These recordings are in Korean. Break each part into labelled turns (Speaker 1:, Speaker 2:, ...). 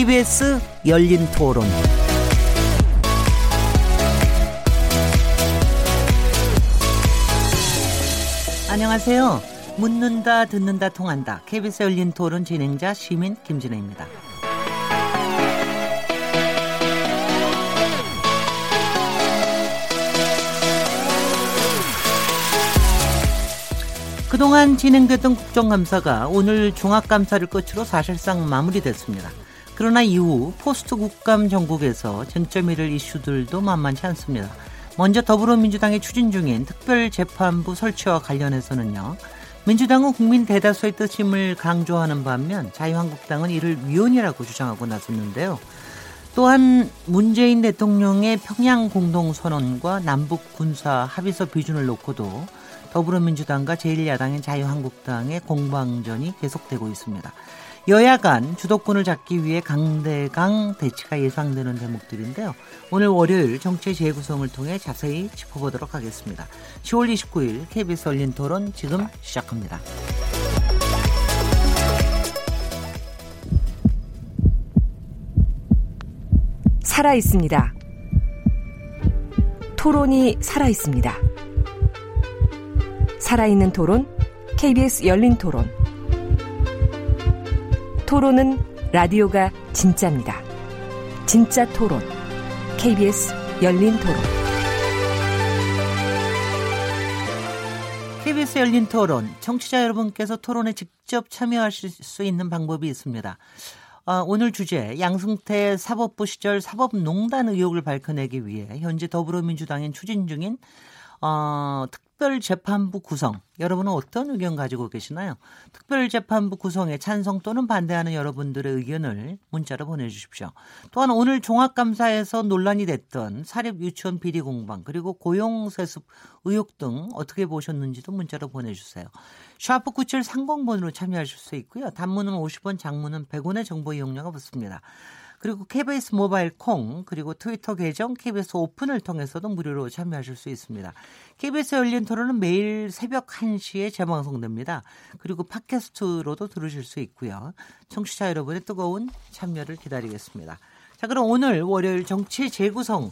Speaker 1: KBS 열린 토론. 안녕하세요. 묻는다, 듣는다, 통한다. KBS 열린 토론 진행자 시민 김진혜입니다. 그동안 진행됐던 국정감사가 오늘 종합감사를 끝으로 사실상 마무리됐습니다. 그러나 이후 포스트 국감 전국에서 쟁점 이를 이슈들도 만만치 않습니다. 먼저 더불어민주당이 추진 중인 특별재판부 설치와 관련해서는요. 민주당은 국민 대다수의 뜻임을 강조하는 반면 자유한국당은 이를 위헌이라고 주장하고 나섰는데요. 또한 문재인 대통령의 평양 공동선언과 남북 군사 합의서 비준을 놓고도 더불어민주당과 제1야당인 자유한국당의 공방전이 계속되고 있습니다. 여야 간 주도권을 잡기 위해 강대강 대치가 예상되는 대목들인데요. 오늘 월요일 정치 재구성을 통해 자세히 짚어보도록 하겠습니다. 10월 29일 KBS 열린 토론 지금 시작합니다.
Speaker 2: 살아 있습니다. 토론이 살아 있습니다. 살아있는 토론, KBS 열린 토론. 토론은 라디오가 진짜입니다. 진짜 토론, KBS 열린 토론.
Speaker 1: KBS 열린 토론, 청취자 여러분께서 토론에 직접 참여하실 수 있는 방법이 있습니다. 어, 오늘 주제 양승태 사법부 시절 사법농단 의혹을 밝혀내기 위해 현재 더불어민주당인 추진 중인 어, 특별재판부 구성 여러분은 어떤 의견 가지고 계시나요? 특별재판부 구성에 찬성 또는 반대하는 여러분들의 의견을 문자로 보내주십시오. 또한 오늘 종합감사에서 논란이 됐던 사립 유치원 비리 공방 그리고 고용세습 의혹 등 어떻게 보셨는지도 문자로 보내주세요. 샤프 9730번으로 참여하실 수 있고요. 단문은 50원, 장문은 100원의 정보 이용료가 붙습니다. 그리고 KBS 모바일 콩 그리고 트위터 계정 KBS 오픈을 통해서도 무료로 참여하실 수 있습니다. KBS 열린 토론은 매일 새벽 1시에 재방송됩니다. 그리고 팟캐스트로도 들으실 수 있고요. 청취자 여러분의 뜨거운 참여를 기다리겠습니다. 자, 그럼 오늘 월요일 정치 재구성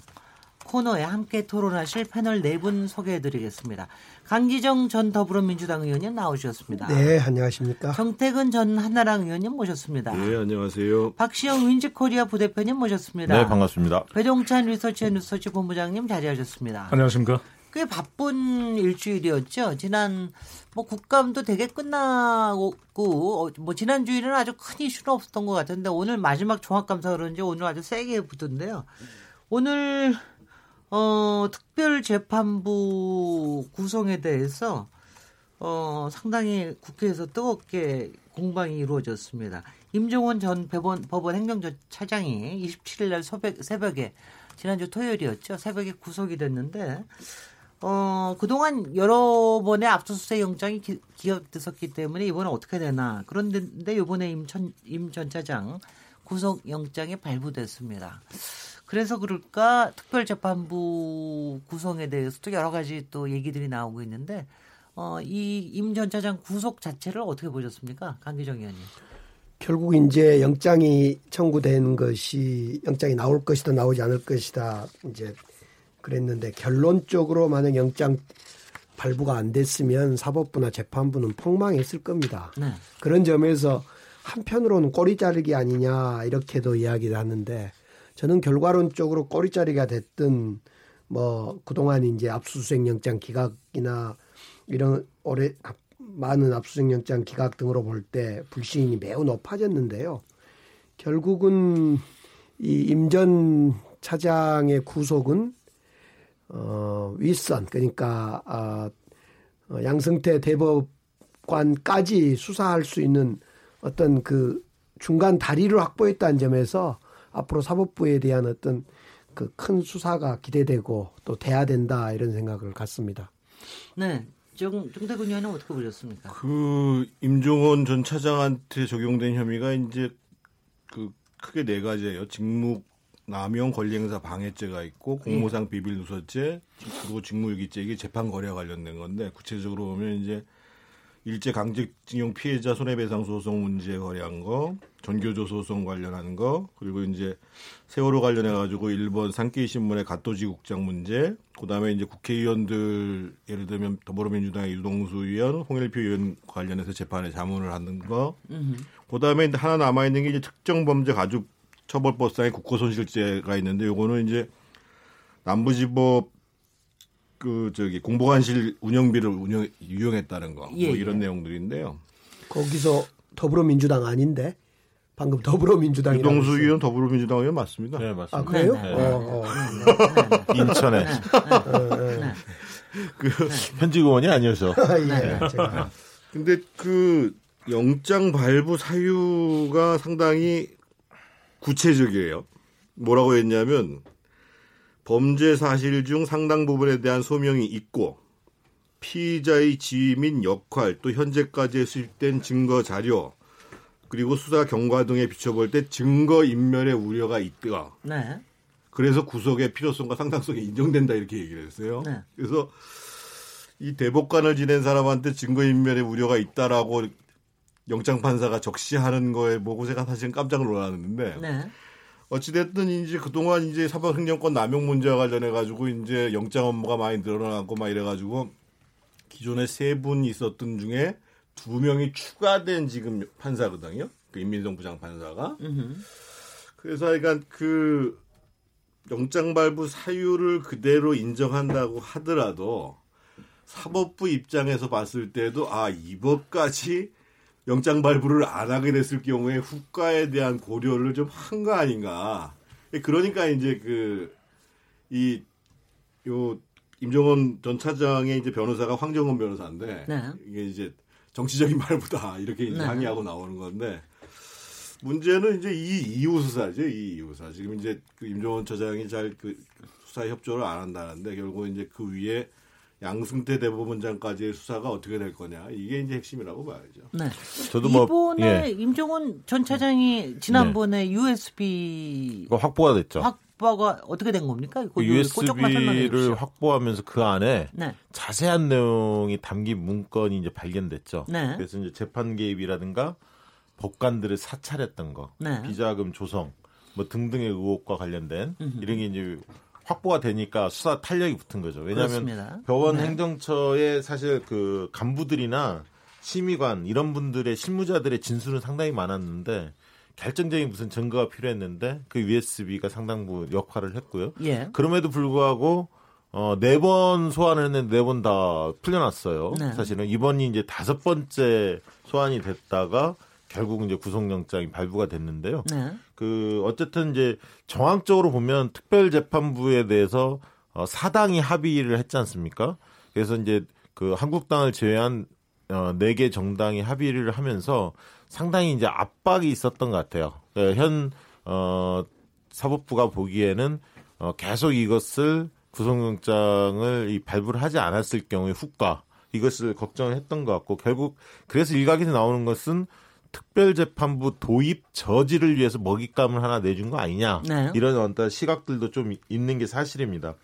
Speaker 1: 코너에 함께 토론하실 패널 네 분 소개해 드리겠습니다. 강기정 전 더불어민주당 의원님 나오셨습니다.
Speaker 3: 네, 안녕하십니까.
Speaker 1: 정태근 전 한나라당 의원님 모셨습니다.
Speaker 4: 네, 안녕하세요.
Speaker 1: 박시영 윈지코리아 부대표님 모셨습니다.
Speaker 5: 네, 반갑습니다.
Speaker 1: 배종찬 리서치 앤 리서치 본부장님 자리하셨습니다.
Speaker 5: 안녕하십니까.
Speaker 1: 꽤 바쁜 일주일이었죠. 지난 뭐 국감도 되게 끝나고 어, 뭐 지난 주일은 아주 큰 이슈는 없었던 것 같은데 오늘 마지막 종합감사 그런지 오늘 아주 세게 붙던데요. 오늘 어, 특별재판부 구성에 대해서 어, 상당히 국회에서 뜨겁게 공방이 이루어졌습니다. 임종원 전 법원, 법원 행정처 차장이 27일 날 새벽, 새벽에 지난주 토요일이었죠. 새벽에 구속이 됐는데 어, 그동안 여러 번의 압수수색 영장이 기, 기각됐었기 때문에 이번에 어떻게 되나. 그런데 이번에 임전, 임 전 차장 구속 영장이 발부됐습니다. 그래서 그럴까 특별재판부 구성에 대해서도 여러 가지 또 얘기들이 나오고 있는데 어, 이임전 차장 구속 자체를 어떻게 보셨습니까? 강기정 의원님.
Speaker 3: 결국 이제 영장이 청구된 것이 영장이 나올 것이다 나오지 않을 것이다 이제 그랬는데 결론적으로 만약 영장 발부가 안 됐으면 사법부나 재판부는 폭망했을 겁니다. 네. 그런 점에서 한편으로는 꼬리 자르기 아니냐 이렇게도 이야기를 하는데 저는 결과론적으로 꼬리자리가 됐든 뭐 그동안 이제 압수수색 영장 기각이나 이런 오래 많은 압수수색 영장 기각 등으로 볼 때 불신이 매우 높아졌는데요. 결국은 이 임전 차장의 구속은 어 윗선 그러니까 아 어, 양승태 대법관까지 수사할 수 있는 어떤 그 중간 다리를 확보했다는 점에서 앞으로 사법부에 대한 어떤 그 큰 수사가 기대되고 또 돼야 된다 이런 생각을 갖습니다.
Speaker 1: 네. 정, 정대근 의원은 어떻게 보셨습니까?
Speaker 4: 그 임종원 전 차장한테 적용된 혐의가 이제 그 크게 네 가지예요. 직무 남용 권리행사 방해죄가 있고 공모상 예. 비밀 누설죄 그리고 직무유기죄 이게 재판 거래와 관련된 건데 구체적으로 보면 이제 일제 강제징용 피해자 손해배상 소송 문제 거래한 거, 전교조 소송 관련한 거 그리고 이제 세월호 관련해 가지고 일본 산케이 신문의 가토지 국장 문제 그다음에 이제 국회의원들 예를 들면 더불어민주당의 유동수 의원, 홍일표 의원 관련해서 재판에 자문을 하는 거. 그다음에 하나 남아 있는 게 이제 특정 범죄 가중 처벌법상의 국고손실죄가 있는데 요거는 이제 남부지법 그 저기 공보관실 운영비를 운영 유용했다는 거
Speaker 1: 예,
Speaker 4: 뭐
Speaker 1: 예.
Speaker 4: 이런 내용들인데요.
Speaker 3: 거기서 더불어민주당 아닌데 방금 더불어민주당이
Speaker 4: 유동수 의원 더불어민주당 의원 맞습니다.
Speaker 5: 네, 맞습니다.
Speaker 3: 아 그래요?
Speaker 1: 네, 네.
Speaker 3: 어, 어.
Speaker 5: 인천에
Speaker 4: 그
Speaker 5: 현직 의원이 아니어서
Speaker 3: 아,
Speaker 1: 네.
Speaker 3: 예, 제가
Speaker 4: 근데 그 영장 발부 사유가 상당히 구체적이에요. 뭐라고 했냐면 범죄 사실 중 상당 부분에 대한 소명이 있고 피의자의 지위 및 역할 또 현재까지 수집된 증거 자료 그리고 수사 경과 등에 비춰볼 때 증거 인멸의 우려가 있다.
Speaker 1: 네.
Speaker 4: 그래서 구속의 필요성과 상당성이 인정된다 이렇게 얘기를 했어요.
Speaker 1: 네.
Speaker 4: 그래서 이 대법관을 지낸 사람한테 증거 인멸의 우려가 있다라고 영장 판사가 적시하는 거에 보고 제가 사실은 깜짝 놀랐는데
Speaker 1: 네.
Speaker 4: 어찌됐든 이제 그동안 이제 사법행정권 남용 문제와 관련해 가지고 이제 영장 업무가 많이 늘어나고 막 이래 가지고 기존에 세 분 있었던 중에 두 명이 추가된 지금 판사거든요. 그 임민성 부장판사가. 그래서 그러니까 그 영장 발부 사유를 그대로 인정한다고 하더라도 사법부 입장에서 봤을 때도 아 이 법까지 영장 발부를 안 하게 됐을 경우에 후과에 대한 고려를 좀 한 거 아닌가. 그러니까 이제 그 이 요 임종원 전 차장의 이제 변호사가 황정원 변호사인데
Speaker 1: 네.
Speaker 4: 이게 이제 정치적인 말보다 이렇게 이제
Speaker 1: 네.
Speaker 4: 항의하고 나오는 건데 문제는 이제 이 이후 수사죠. 이 이후 수사. 지금 이제 그 임종원 처장이 잘 그 수사 협조를 안 한다는데 결국 이제 그 위에 양승태 대법원장까지의 수사가 어떻게 될 거냐. 이게 이제 핵심이라고 봐야죠.
Speaker 1: 네.
Speaker 5: 저도 뭐
Speaker 1: 이번에
Speaker 5: 예,
Speaker 1: 임종원 전 차장이 지난번에 USB
Speaker 5: 이거 확보가 됐죠.
Speaker 1: 확보가 어떻게 된 겁니까?
Speaker 5: 그 USB를
Speaker 1: 주십시오.
Speaker 5: 확보하면서 그 안에
Speaker 1: 네.
Speaker 5: 자세한 내용이 담긴 문건이 이제 발견됐죠.
Speaker 1: 네.
Speaker 5: 그래서 이제 재판 개입이라든가 법관들을 사찰했던 거,
Speaker 1: 네.
Speaker 5: 비자금 조성 뭐 등등의 의혹과 관련된 이런 게 이제 확보가 되니까 수사 탄력이 붙은 거죠. 왜냐하면
Speaker 1: 그렇습니다.
Speaker 5: 병원
Speaker 1: 네.
Speaker 5: 행정처의 사실 그 간부들이나 심의관 이런 분들의 실무자들의 진술은 상당히 많았는데 결정적인 무슨 증거가 필요했는데 그 USB가 상당 부분 역할을 했고요.
Speaker 1: 예.
Speaker 5: 그럼에도 불구하고 어, 네 번 소환을 했는데 네 번 다 풀려났어요.
Speaker 1: 네.
Speaker 5: 사실은 이번이 이제 다섯 번째 소환이 됐다가 결국 이제 구속영장이 발부가 됐는데요.
Speaker 1: 네.
Speaker 5: 그 어쨌든 이제 정황적으로 보면 특별재판부에 대해서 어, 사당이 합의를 했지 않습니까? 그래서 이제 그 한국당을 제외한 어, 4개 정당이 합의를 하면서 상당히 이제 압박이 있었던 것 같아요. 그러니까 현 어, 사법부가 보기에는 어, 계속 이것을 구속영장을 이 발부를 하지 않았을 경우에 후과 이것을 걱정을 했던 것 같고 결국 그래서 일각에서 나오는 것은 특별재판부 도입 저지를 위해서 먹잇감을 하나 내준 거 아니냐
Speaker 1: 네.
Speaker 5: 이런 어떤 시각들도 좀 있는 게 사실입니다.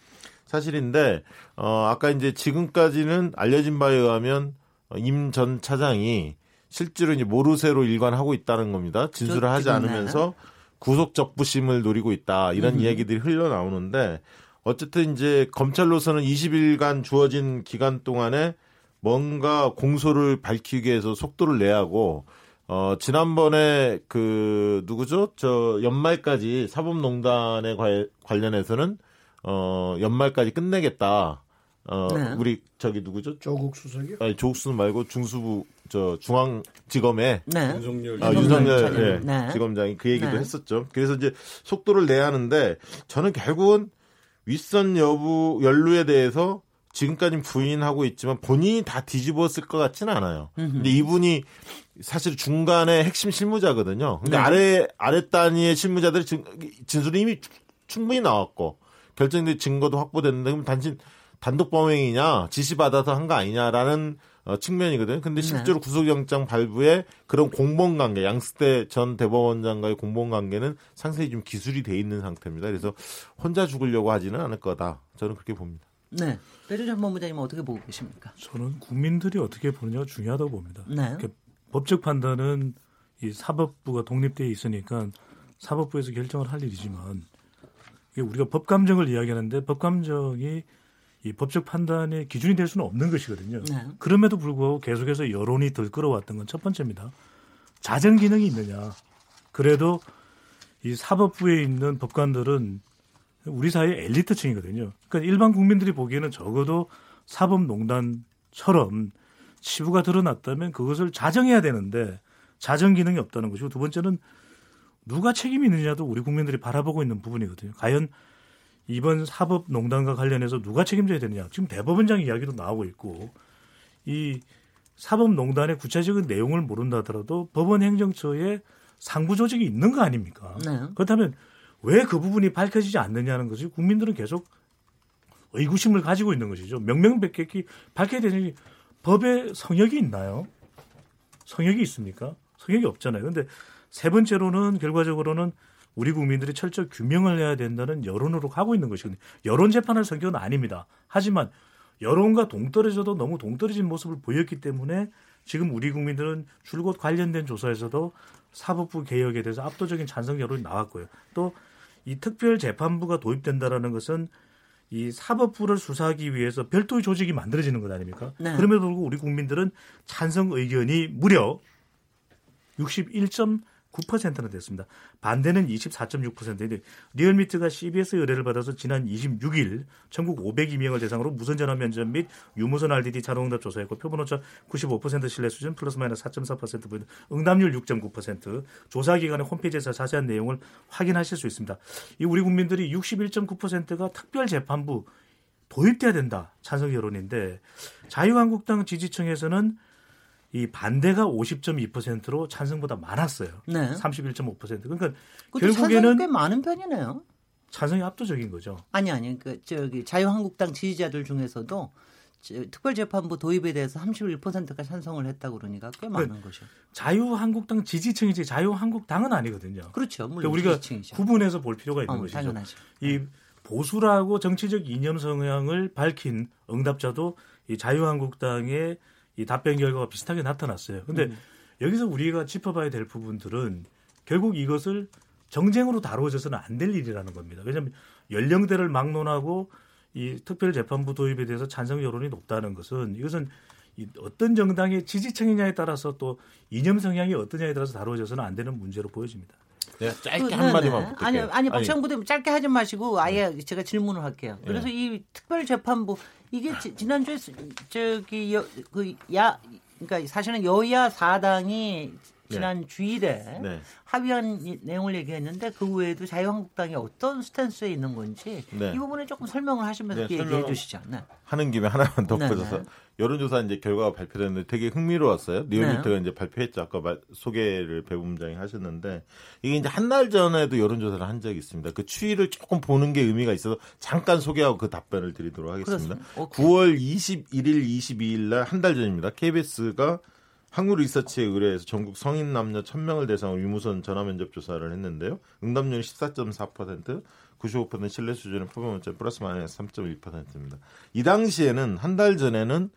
Speaker 5: 사실인데 어 아까 이제 지금까지는 알려진 바에 의하면 어, 임전 차장이 실제로 이제 모르쇠로 일관하고 있다는 겁니다. 진술을 하지. 않으면서 구속 적부심을 노리고 있다 이런 이야기들이 흘러나오는데 어쨌든 이제 검찰로서는 20일간 주어진 기간 동안에 뭔가 공소를 밝히기 위해서 속도를 내야 하고 어 지난번에 그 누구죠? 저 연말까지 사법농단에 관- 관련해서는 어 연말까지 끝내겠다. 어
Speaker 1: 네.
Speaker 5: 우리 저기 누구죠?
Speaker 3: 조국 수석이요?
Speaker 5: 아니 조국수 말고 중수부 저 중앙 지검에
Speaker 1: 네.
Speaker 4: 윤석열
Speaker 5: 아,
Speaker 1: 윤석열.
Speaker 5: 예,
Speaker 1: 네.
Speaker 5: 지검장이 그 얘기도
Speaker 1: 네.
Speaker 5: 했었죠. 그래서 이제 속도를 내야 하는데 저는 결국은 윗선 여부 연루에 대해서 지금까지 부인하고 있지만 본인이 다 뒤집었을 것 같지는 않아요. 근데 이분이 사실 중간에 핵심 실무자거든요. 근데
Speaker 1: 네.
Speaker 5: 아래 아래 단위의 실무자들의 진, 진술이 이미 충분히 나왔고 결정된 증거도 확보됐는데 그럼 단지 단독 범행이냐 지시받아서 한 거 아니냐라는 어, 측면이거든요. 근데 실제로 구속영장 발부에 그런 공범관계, 양승태 전 대법원장과의 공범관계는 상당히 좀 기술이 돼 있는 상태입니다. 그래서 혼자 죽으려고 하지는 않을 거다. 저는 그렇게 봅니다.
Speaker 1: 네. 배주전 본부장님 어떻게 보고 계십니까?
Speaker 6: 저는 국민들이 어떻게 보느냐가 중요하다고 봅니다.
Speaker 1: 네.
Speaker 6: 그 법적 판단은 이 사법부가 독립되어 있으니까 사법부에서 결정을 할 일이지만 우리가 법감정을 이야기하는데 법감정이 이 법적 판단의 기준이 될 수는 없는 것이거든요.
Speaker 1: 네.
Speaker 6: 그럼에도 불구하고 계속해서 여론이 들 끌어왔던 건 첫 번째입니다. 자정 기능이 있느냐. 그래도 이 사법부에 있는 법관들은 우리 사회 엘리트층이거든요. 그러니까 일반 국민들이 보기에는 적어도 사법농단처럼 치부가 드러났다면 그것을 자정해야 되는데 자정 기능이 없다는 것이고 두 번째는 누가 책임이 있느냐도 우리 국민들이 바라보고 있는 부분이거든요. 과연 이번 사법농단과 관련해서 누가 책임져야 되느냐. 지금 대법원장 이야기도 나오고 있고 이 사법농단의 구체적인 내용을 모른다 하더라도 법원 행정처에 상부 조직이 있는 거 아닙니까?
Speaker 1: 네.
Speaker 6: 그렇다면 왜 그 부분이 밝혀지지 않느냐는 것이 국민들은 계속 의구심을 가지고 있는 것이죠. 명명백백히 밝혀야 되는 법에 성역이 있나요? 성역이 있습니까? 성역이 없잖아요. 근데 세 번째로는 결과적으로는 우리 국민들이 철저 규명을 해야 된다는 여론으로 가고 있는 것이거든요. 여론 재판할 성격은 아닙니다. 하지만 여론과 동떨어져도 너무 동떨어진 모습을 보였기 때문에 지금 우리 국민들은 줄곧 관련된 조사에서도 사법부 개혁에 대해서 압도적인 찬성 여론이 나왔고요. 또 이 특별 재판부가 도입된다라는 것은 이 사법부를 수사하기 위해서 별도의 조직이 만들어지는 것 아닙니까?
Speaker 1: 네.
Speaker 6: 그럼에도 불구하고 우리 국민들은 찬성 의견이 무려 61.9%나 됐습니다. 반대는 24.6%인데 리얼미트가 CBS 의뢰를 받아서 지난 26일 전국 502명을 대상으로 무선 전화 면접 및 유무선 RDD 자동응답 조사했고 표본 오차 95% 신뢰 수준 플러스 마이너스 4.4% 보이는 응답률 6.9% 조사 기관의 홈페이지에서 자세한 내용을 확인하실 수 있습니다. 이 우리 국민들이 61.9%가 특별 재판부 도입돼야 된다 찬성 여론인데 자유한국당 지지층에서는 이 반대가 50.2%로 찬성보다 많았어요.
Speaker 1: 네.
Speaker 6: 31.5%. 그러니까 결국에는
Speaker 1: 꽤 많은 편이네요.
Speaker 6: 찬성이 압도적인 거죠.
Speaker 1: 아니 아니 그 저기 자유한국당 지지자들 중에서도 저, 특별재판부 도입에 대해서 31%가 찬성을 했다고 그러니까 꽤 많은 거죠.
Speaker 6: 자유한국당 지지층이지 자유한국당은 아니거든요.
Speaker 1: 그렇죠.
Speaker 6: 그러니까
Speaker 1: 물론
Speaker 6: 우리가
Speaker 1: 지지층이죠.
Speaker 6: 구분해서 볼 필요가 있는
Speaker 1: 어,
Speaker 6: 것이죠.
Speaker 1: 당연하죠.
Speaker 6: 이 보수라고 정치적 이념 성향을 밝힌 응답자도 이 자유한국당의 이 답변 결과가 비슷하게 나타났어요. 근데
Speaker 1: 음.
Speaker 6: 여기서 우리가 짚어봐야 될 부분들은 결국 이것을 정쟁으로 다루어져서는 안 될 일이라는 겁니다. 왜냐하면 연령대를 막론하고 이 특별재판부 도입에 대해서 찬성 여론이 높다는 것은 이것은 이 어떤 정당의 지지층이냐에 따라서 또 이념 성향이 어떠냐에 따라서 다루어져서는 안 되는 문제로 보여집니다.
Speaker 5: 내가 짧게
Speaker 1: 그,
Speaker 5: 한마디만
Speaker 1: 네네.
Speaker 5: 부탁해요.
Speaker 1: 아니, 아니, 박찬 부대님 짧게 하지 마시고 아예 제가 질문을 할게요. 그래서 이 특별재판부 이게 지, 지난주에 스- 저기 여, 그 야, 그러니까 사실은 여야 사당이 지난 주일에
Speaker 5: 네.
Speaker 1: 합의한 이 내용을 얘기했는데 그 외에도 자유한국당이 어떤 스탠스에 있는 건지
Speaker 5: 네.
Speaker 1: 이 부분에 조금 설명을 하시면서
Speaker 5: 네,
Speaker 1: 얘기해
Speaker 5: 설명을-
Speaker 1: 주시죠. 네.
Speaker 5: 하는 김에 하나만 덧붙여서
Speaker 1: 네, 네.
Speaker 5: 여론조사 이제 결과가 발표됐는데 되게 흥미로웠어요. 리얼미터가
Speaker 1: 네.
Speaker 5: 이제 발표했죠. 아까 말- 소개를 배 부장이 하셨는데 이게 이제 한달 전에도 여론조사를 한 적이 있습니다. 그 추이를 조금 보는 게 의미가 있어서 잠깐 소개하고 그 답변을 드리도록 하겠습니다.
Speaker 1: 그렇습니다. 오케이.
Speaker 5: 9월 21일, 22일 날 한 달 전입니다. KBS가 한국 리서치에 의뢰해서 전국 성인 남녀 1000명을 대상으로 유무선 전화 면접 조사를 했는데요. 응답률이 14.4%, 95% 신뢰 수준의 표본오차 플러스 마이너스 3.1%입니다. 이 당시에는 한 달 전에는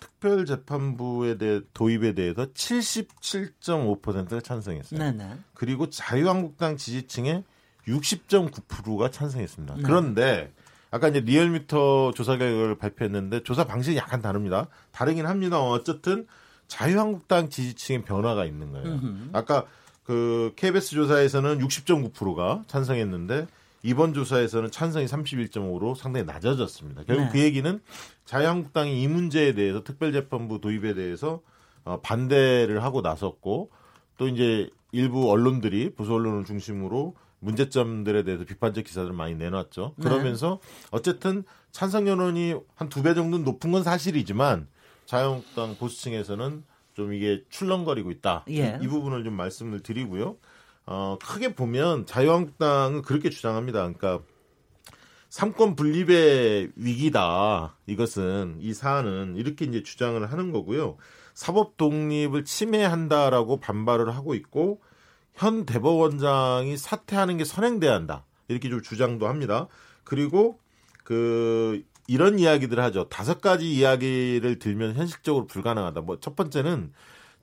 Speaker 5: 특별재판부에 대해 도입에 대해서 77.5%가 찬성했어요.
Speaker 1: 네네.
Speaker 5: 그리고 자유한국당 지지층의 60.9%가 찬성했습니다.
Speaker 1: 네.
Speaker 5: 그런데 아까 이제 리얼미터 조사 결과를 발표했는데 조사 방식이 약간 다릅니다. 다르긴 합니다. 어쨌든 자유한국당 지지층의 변화가 있는 거예요.
Speaker 1: 음흠.
Speaker 5: 아까 그 KBS 조사에서는 60.9%가 찬성했는데 이번 조사에서는 찬성이 31.5로 상당히 낮아졌습니다. 결국
Speaker 1: 네.
Speaker 5: 그 얘기는 자유한국당이 이 문제에 대해서 특별재판부 도입에 대해서 어, 반대를 하고 나섰고 또 이제 일부 언론들이 보수 언론을 중심으로 문제점들에 대해서 비판적 기사들을 많이 내놨죠.
Speaker 1: 네.
Speaker 5: 그러면서 어쨌든 찬성 여론이 한 두 배 정도 높은 건 사실이지만 자유한국당 보수층에서는 좀 이게 출렁거리고 있다.
Speaker 1: 예.
Speaker 5: 이, 이 부분을 좀 말씀을 드리고요. 어, 크게 보면 자유한국당은 그렇게 주장합니다. 그러니까 삼권 분립의 위기다. 이것은 이 사안은 이렇게 이제 주장을 하는 거고요. 사법 독립을 침해한다라고 반발을 하고 있고 현 대법원장이 사퇴하는 게 선행돼야 한다. 이렇게 좀 주장도 합니다. 그리고 그 이런 이야기들을 하죠. 다섯 가지 이야기를 들면 현실적으로 불가능하다. 뭐 첫 번째는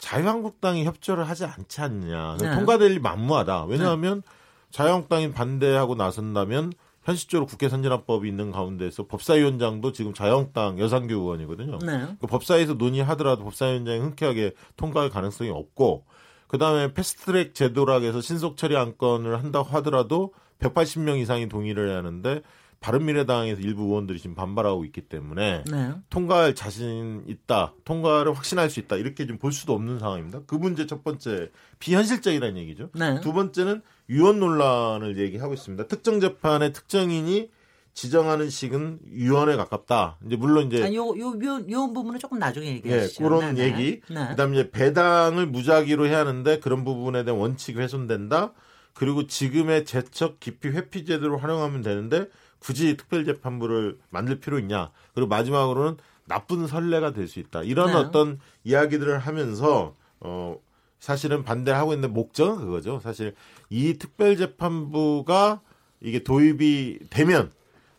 Speaker 5: 자유한국당이 협조를 하지 않지 않느냐.
Speaker 1: 네.
Speaker 5: 통과될 일 만무하다. 왜냐하면 자유한국당이 반대하고 나선다면 현실적으로 국회 선진화법이 있는 가운데서 법사위원장도 지금 자유한국당 여상규 의원이거든요.
Speaker 1: 네.
Speaker 5: 그 법사위에서 논의하더라도 법사위원장이 흔쾌하게 통과할 가능성이 없고 그다음에 패스트트랙 제도라고 해서 신속 처리 안건을 한다고 하더라도 180명 이상이 동의를 해야 하는데 바른미래당에서 일부 의원들이 지금 반발하고 있기 때문에
Speaker 1: 네.
Speaker 5: 통과할 자신 있다, 통과를 확신할 수 있다 이렇게 좀 볼 수도 없는 상황입니다. 그 문제 첫 번째 비현실적이라는 얘기죠.
Speaker 1: 네.
Speaker 5: 두 번째는 유언 논란을 얘기하고 있습니다. 특정 재판의 특정인이 지정하는 식은 유언에 가깝다. 이제 물론 이제
Speaker 1: 아, 요, 요, 요, 요 부분은 조금 나중에
Speaker 5: 예,
Speaker 1: 얘기하시죠.
Speaker 5: 그런
Speaker 1: 네네.
Speaker 5: 얘기.
Speaker 1: 네.
Speaker 5: 그다음에 이제 배당을 무작위로 해야 하는데 그런 부분에 대한 원칙이 훼손된다. 그리고 지금의 제척 기피 회피 제도를 활용하면 되는데 굳이 특별재판부를 만들 필요 있냐. 그리고 마지막으로는 나쁜 선례가 될 수 있다. 이런
Speaker 1: 네.
Speaker 5: 어떤 이야기들을 하면서 어 사실은 반대하고 있는데 목적은 그거죠. 사실 이 특별재판부가 이게 도입이 되면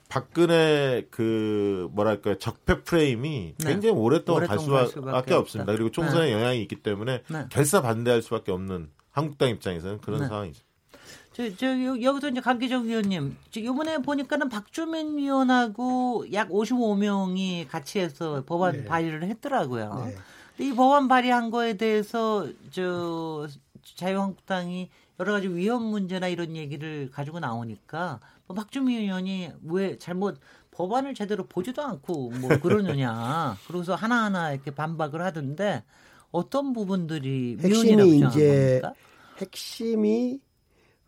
Speaker 5: 박근혜 그 뭐랄까요 적폐 프레임이
Speaker 1: 네.
Speaker 5: 굉장히 오랫동안 갈
Speaker 1: 오랫동안 갈
Speaker 5: 수밖에,
Speaker 1: 수밖에
Speaker 5: 없습니다.
Speaker 1: 없다.
Speaker 5: 그리고 총선에 영향이 있기 때문에
Speaker 1: 네.
Speaker 5: 결사 반대할 수밖에 없는 한국당 입장에서는 그런
Speaker 1: 네.
Speaker 5: 상황이죠.
Speaker 1: 저, 저, 요- 여기서 이제 강기정 위원님, 저 이번에 보니까는 박주민 위원하고 약 55명이 같이 해서 법안
Speaker 3: 네.
Speaker 1: 발의를 했더라고요.
Speaker 3: 네.
Speaker 1: 근데 이 법안 발의한 거에 대해서 저 자유한국당이 여러 가지 위헌 문제나 이런 얘기를 가지고 나오니까 뭐 박주민 의원이 왜 잘못 법안을 제대로 보지도 않고 뭐 그러느냐. 그러고서 하나하나 이렇게 반박을 하던데 어떤 부분들이
Speaker 3: 핵심이 이제
Speaker 1: 겁니까?
Speaker 3: 핵심이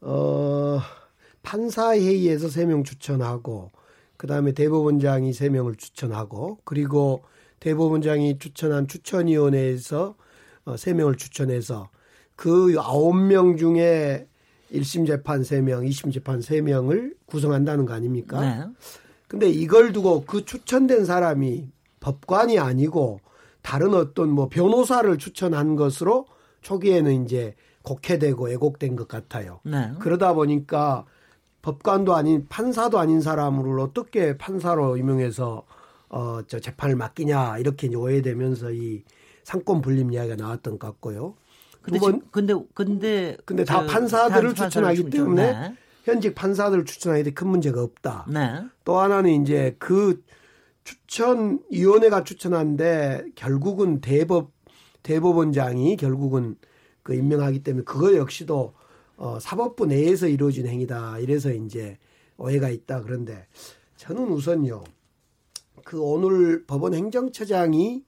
Speaker 3: 어 판사회의에서 세 명 추천하고 그다음에 대법원장이 세 명을 추천하고 그리고 대법원장이 추천한 추천위원회에서 어, 세 명을 추천해서 그 아홉 명 중에 1심 재판 3명, 2심 재판 3명을 구성한다는 거 아닙니까?
Speaker 1: 네.
Speaker 3: 근데 이걸 두고 그 추천된 사람이 법관이 아니고 다른 어떤 뭐 변호사를 추천한 것으로 초기에는 이제 곡해되고 왜곡된 것 같아요.
Speaker 1: 네.
Speaker 3: 그러다 보니까 법관도 아닌 판사도 아닌 사람을 어떻게 판사로 임명해서 어 저 재판을 맡기냐 이렇게 오해되면서 이 상권 분립 이야기가 나왔던 것 같고요.
Speaker 1: 근데
Speaker 3: 두 번-
Speaker 1: 지금 근데 근데
Speaker 3: 근데
Speaker 1: 다저
Speaker 3: 판사들을 추천하기
Speaker 1: 추천-
Speaker 3: 때문에
Speaker 1: 네.
Speaker 3: 현직 판사들을 추천하기 때큰 문제가 없다.
Speaker 1: 네.
Speaker 3: 또 하나는 이제 그 추천 위원회가 추천한데 결국은 대법 대법원장이 결국은 그 임명하기 때문에 그거 역시도 어 사법부 내에서 이루어진 행위다. 이래서 이제 오해가 있다. 그런데 저는 우선요. 그 오늘 법원 행정처장이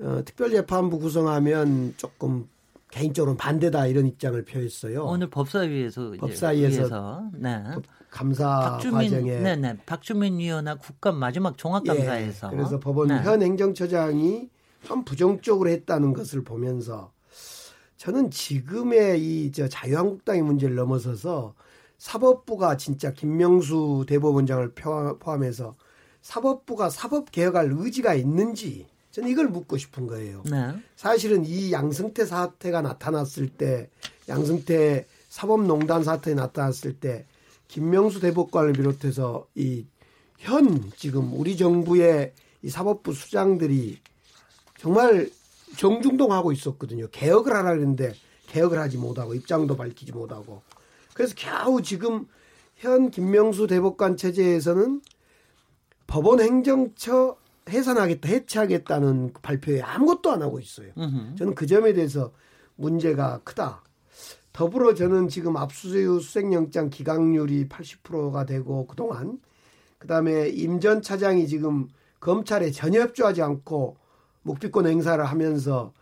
Speaker 3: 어 특별재판부 구성하면 조금 개인적으로 반대다 이런 입장을 표했어요.
Speaker 1: 오늘 법사위에서
Speaker 3: 법사위에서
Speaker 1: 위에서, 네.
Speaker 3: 감사
Speaker 1: 박주민
Speaker 3: 과정에
Speaker 1: 네네 박주민 위원과 국감 마지막 종합감사에서
Speaker 3: 예, 그래서 법원
Speaker 1: 네.
Speaker 3: 현 행정처장이 좀 부정적으로 했다는 것을 보면서 저는 지금의 이 저 자유한국당의 문제를 넘어서서 사법부가 진짜 김명수 대법원장을 포함- 포함해서 사법부가 사법 개혁할 의지가 있는지 저는 이걸 묻고 싶은 거예요.
Speaker 1: 네.
Speaker 3: 사실은 이 양승태 사태가 나타났을 때 양승태 사법농단 사태에 나타났을 때 김명수 대법관을 비롯해서 이 현 지금 우리 정부의 이 사법부 수장들이 정말 정중동하고 있었거든요. 개혁을 하라 그랬는데 개혁을 하지 못하고 입장도 밝히지 못하고 그래서 겨우 지금 현 김명수 대법관 체제에서는 법원 행정처 해산하겠다, 해체하겠다는 발표에 아무것도 안 하고 있어요. 저는 그 점에 대해서 문제가 크다. 더불어 저는 지금 압수수색 수색영장 기각률이 80%가 되고 그동안 그다음에 임 전 차장이 지금 검찰에 전혀 협조하지 않고 묵비권 행사를 하면서